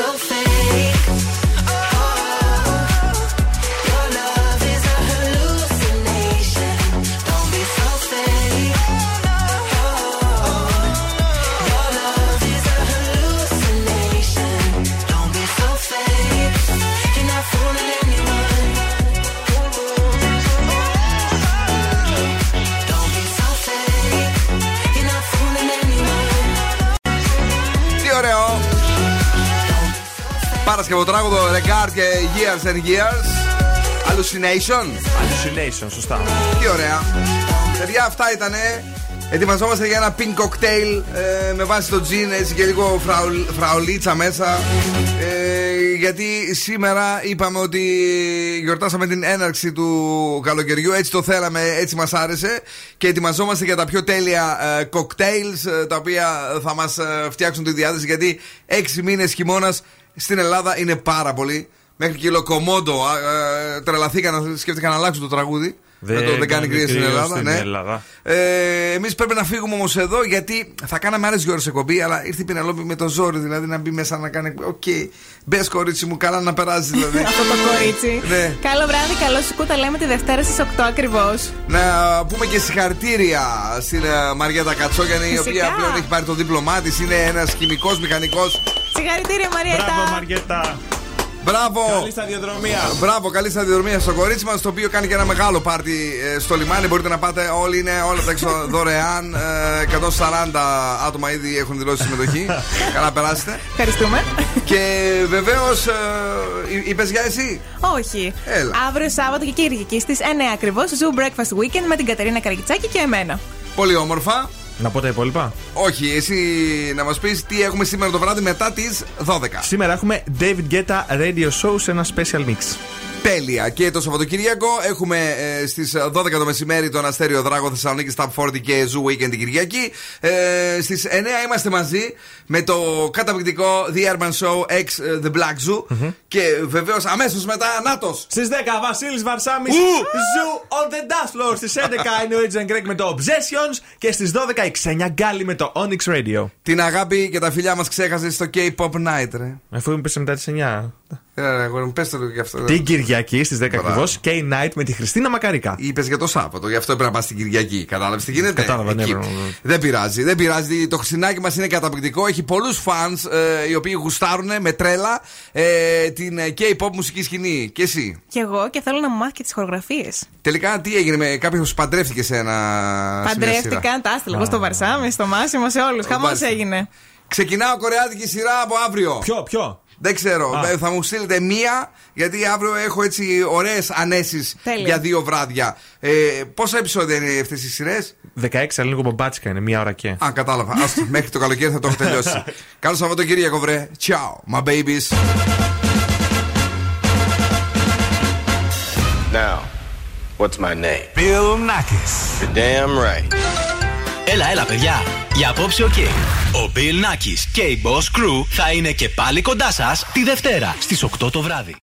so fake Years and Years. Hallucination. Hallucination, σωστά. Τι ωραία. Παιδιά, αυτά ήτανε. Ετοιμαζόμαστε για ένα pink cocktail ε, με βάση το gin έτσι και λίγο φραουλ, φραουλίτσα μέσα. Ε, γιατί σήμερα είπαμε ότι γιορτάσαμε την έναρξη του καλοκαιριού. Έτσι το θέλαμε, έτσι μας άρεσε. Και ετοιμαζόμαστε για τα πιο τέλεια ε, cocktails ε, τα οποία θα μας ε, φτιάξουν τη διάθεση. Γιατί έξι μήνες χειμώνας στην Ελλάδα είναι πάρα πολύ. Μέχρι και η Locomondo ε, τρελαθήκαν, σκέφτηκαν να αλλάξουν το τραγούδι. Δεν με το δεν κάνει κάνει κρύο στην κρύος Ελλάδα. στην ναι. Ελλάδα. Ε, Εμείς πρέπει να φύγουμε όμως εδώ γιατί θα κάναμε άλλες δύο ώρες εκπομπή, αλλά ήρθε η Πινελόπη με το ζόρι, δηλαδή να μπει μέσα να κάνει. Οκ, μπες κορίτσι μου, καλά να περάσεις δηλαδή. Αυτό το κορίτσι. Ναι. Καλό βράδυ, καλό Σουκού. Τα λέμε τη Δευτέρα στις 8 ακριβώς. να πούμε και συγχαρητήρια στην ε, Μαριέτα Κατσόγιανη, η Φυσικά. οποία πλέον έχει πάρει το δίπλωμά τη. Είναι ένας χημικός μηχανικός. Συγχαρητήρια, Μαριέτα. Μπράβο, Μαριέτα. Μπράβο! Καλή σταδιοδρομία. Μπράβο, καλή σταδιοδρομία στο κορίτσι μας, το οποίο κάνει και ένα μεγάλο πάρτι ε, στο λιμάνι. Μπορείτε να πάτε, όλοι είναι όλα τα έξω δωρεάν. Ε, 140 άτομα ήδη έχουν δηλώσει συμμετοχή. Καλά, περάσετε. Ευχαριστούμε. Και βεβαίως, ε, είπες για εσύ; Όχι. Έλα. Αύριο Σάββατο και Κυριακή στις 9 ακριβώς. Zoo Breakfast Weekend με την Κατερίνα Καρακιτσάκη και εμένα. Πολύ όμορφα. Να πω τα υπόλοιπα; Όχι, εσύ να μας πεις τι έχουμε σήμερα το βράδυ μετά τις 12. Σήμερα έχουμε David Guetta Radio Show σε ένα special mix. Τέλεια. Και το Σαββατοκύριακο έχουμε ε, στις 12 το μεσημέρι τον Αστέριο Δράγο Θεσσαλονίκης Top 40 και Zoo Weekend την Κυριακή. Ε, στις 9 είμαστε μαζί με το καταπληκτικό The Urban Show X ε, The Black Zoo. Και βεβαίως αμέσως μετά Νάτος. Στις 10 Βασίλης Βαρσάμι. Ου! Zoo on the dance floor. Στις 11 είναι ο Agent Greg με το Obsessions. Και στις 12 η Ξένια Γκάλι με το Onyx Radio. Την αγάπη και τα φιλιά μας ξέχασες στο K-pop Night, ρε. Αφού μου πέσε μετά τι 9. Ε, ρε, αγόρι μου, πες το γι' αυτό. Την Κυριακή στις 10 Μπράβο. ακριβώς. K-Night με τη Χριστίνα Μακαρίκα. Είπες για το Σάββατο, γι' αυτό έπρεπε να πας στην Κυριακή. Κατάλαβες τι γίνεται; Κατάλαβα, ναι, Εκεί. ναι, ναι. Δεν πειράζει, δεν πειράζει. Το χριστινάκι μας είναι καταπληκτικό. Έχει πολλούς φαν ε, οι οποίοι γουστάρουν με τρέλα ε, την ε, K-pop μουσική σκηνή. Και εσύ; Κι εγώ και θέλω να μου μάθει και τις χορογραφίες. Τελικά τι έγινε με κάποιο που παντρεύτηκες σε ένα. σε μια σειρά; Παντρεύτηκαν, τα άστελα. Εγώ στο Βαρσάμι, στο Μάσιμο, σε όλους. Χαμός μάλιστα. έγινε. Ξεκινάω κορεάτικη σειρά από αύριο. Ποιο, ποιο; Δεν ξέρω. Α. Ε, Θα μου στείλετε μία, γιατί αύριο έχω έτσι ωραίες ανέσεις Τέλεια. για δύο βράδια. Ε, πόσα επεισόδια είναι αυτές οι σειρές; 16 αλλά λίγο μπομπάτσικα είναι, μία ώρα και. Α, κατάλαβα. Άστο, μέχρι το καλοκαίρι θα το έχω τελειώσει. Καλό Σαββατοκύριακο, βρε. Ciao, my babies. Now, what's my name? Bill Nakis. You're damn right. Έλα, έλα, παιδιά. Για απόψε, οκ. Ο Bill Nackis και η Boss Crew θα είναι και πάλι κοντά σας τη Δευτέρα στις 8 το βράδυ.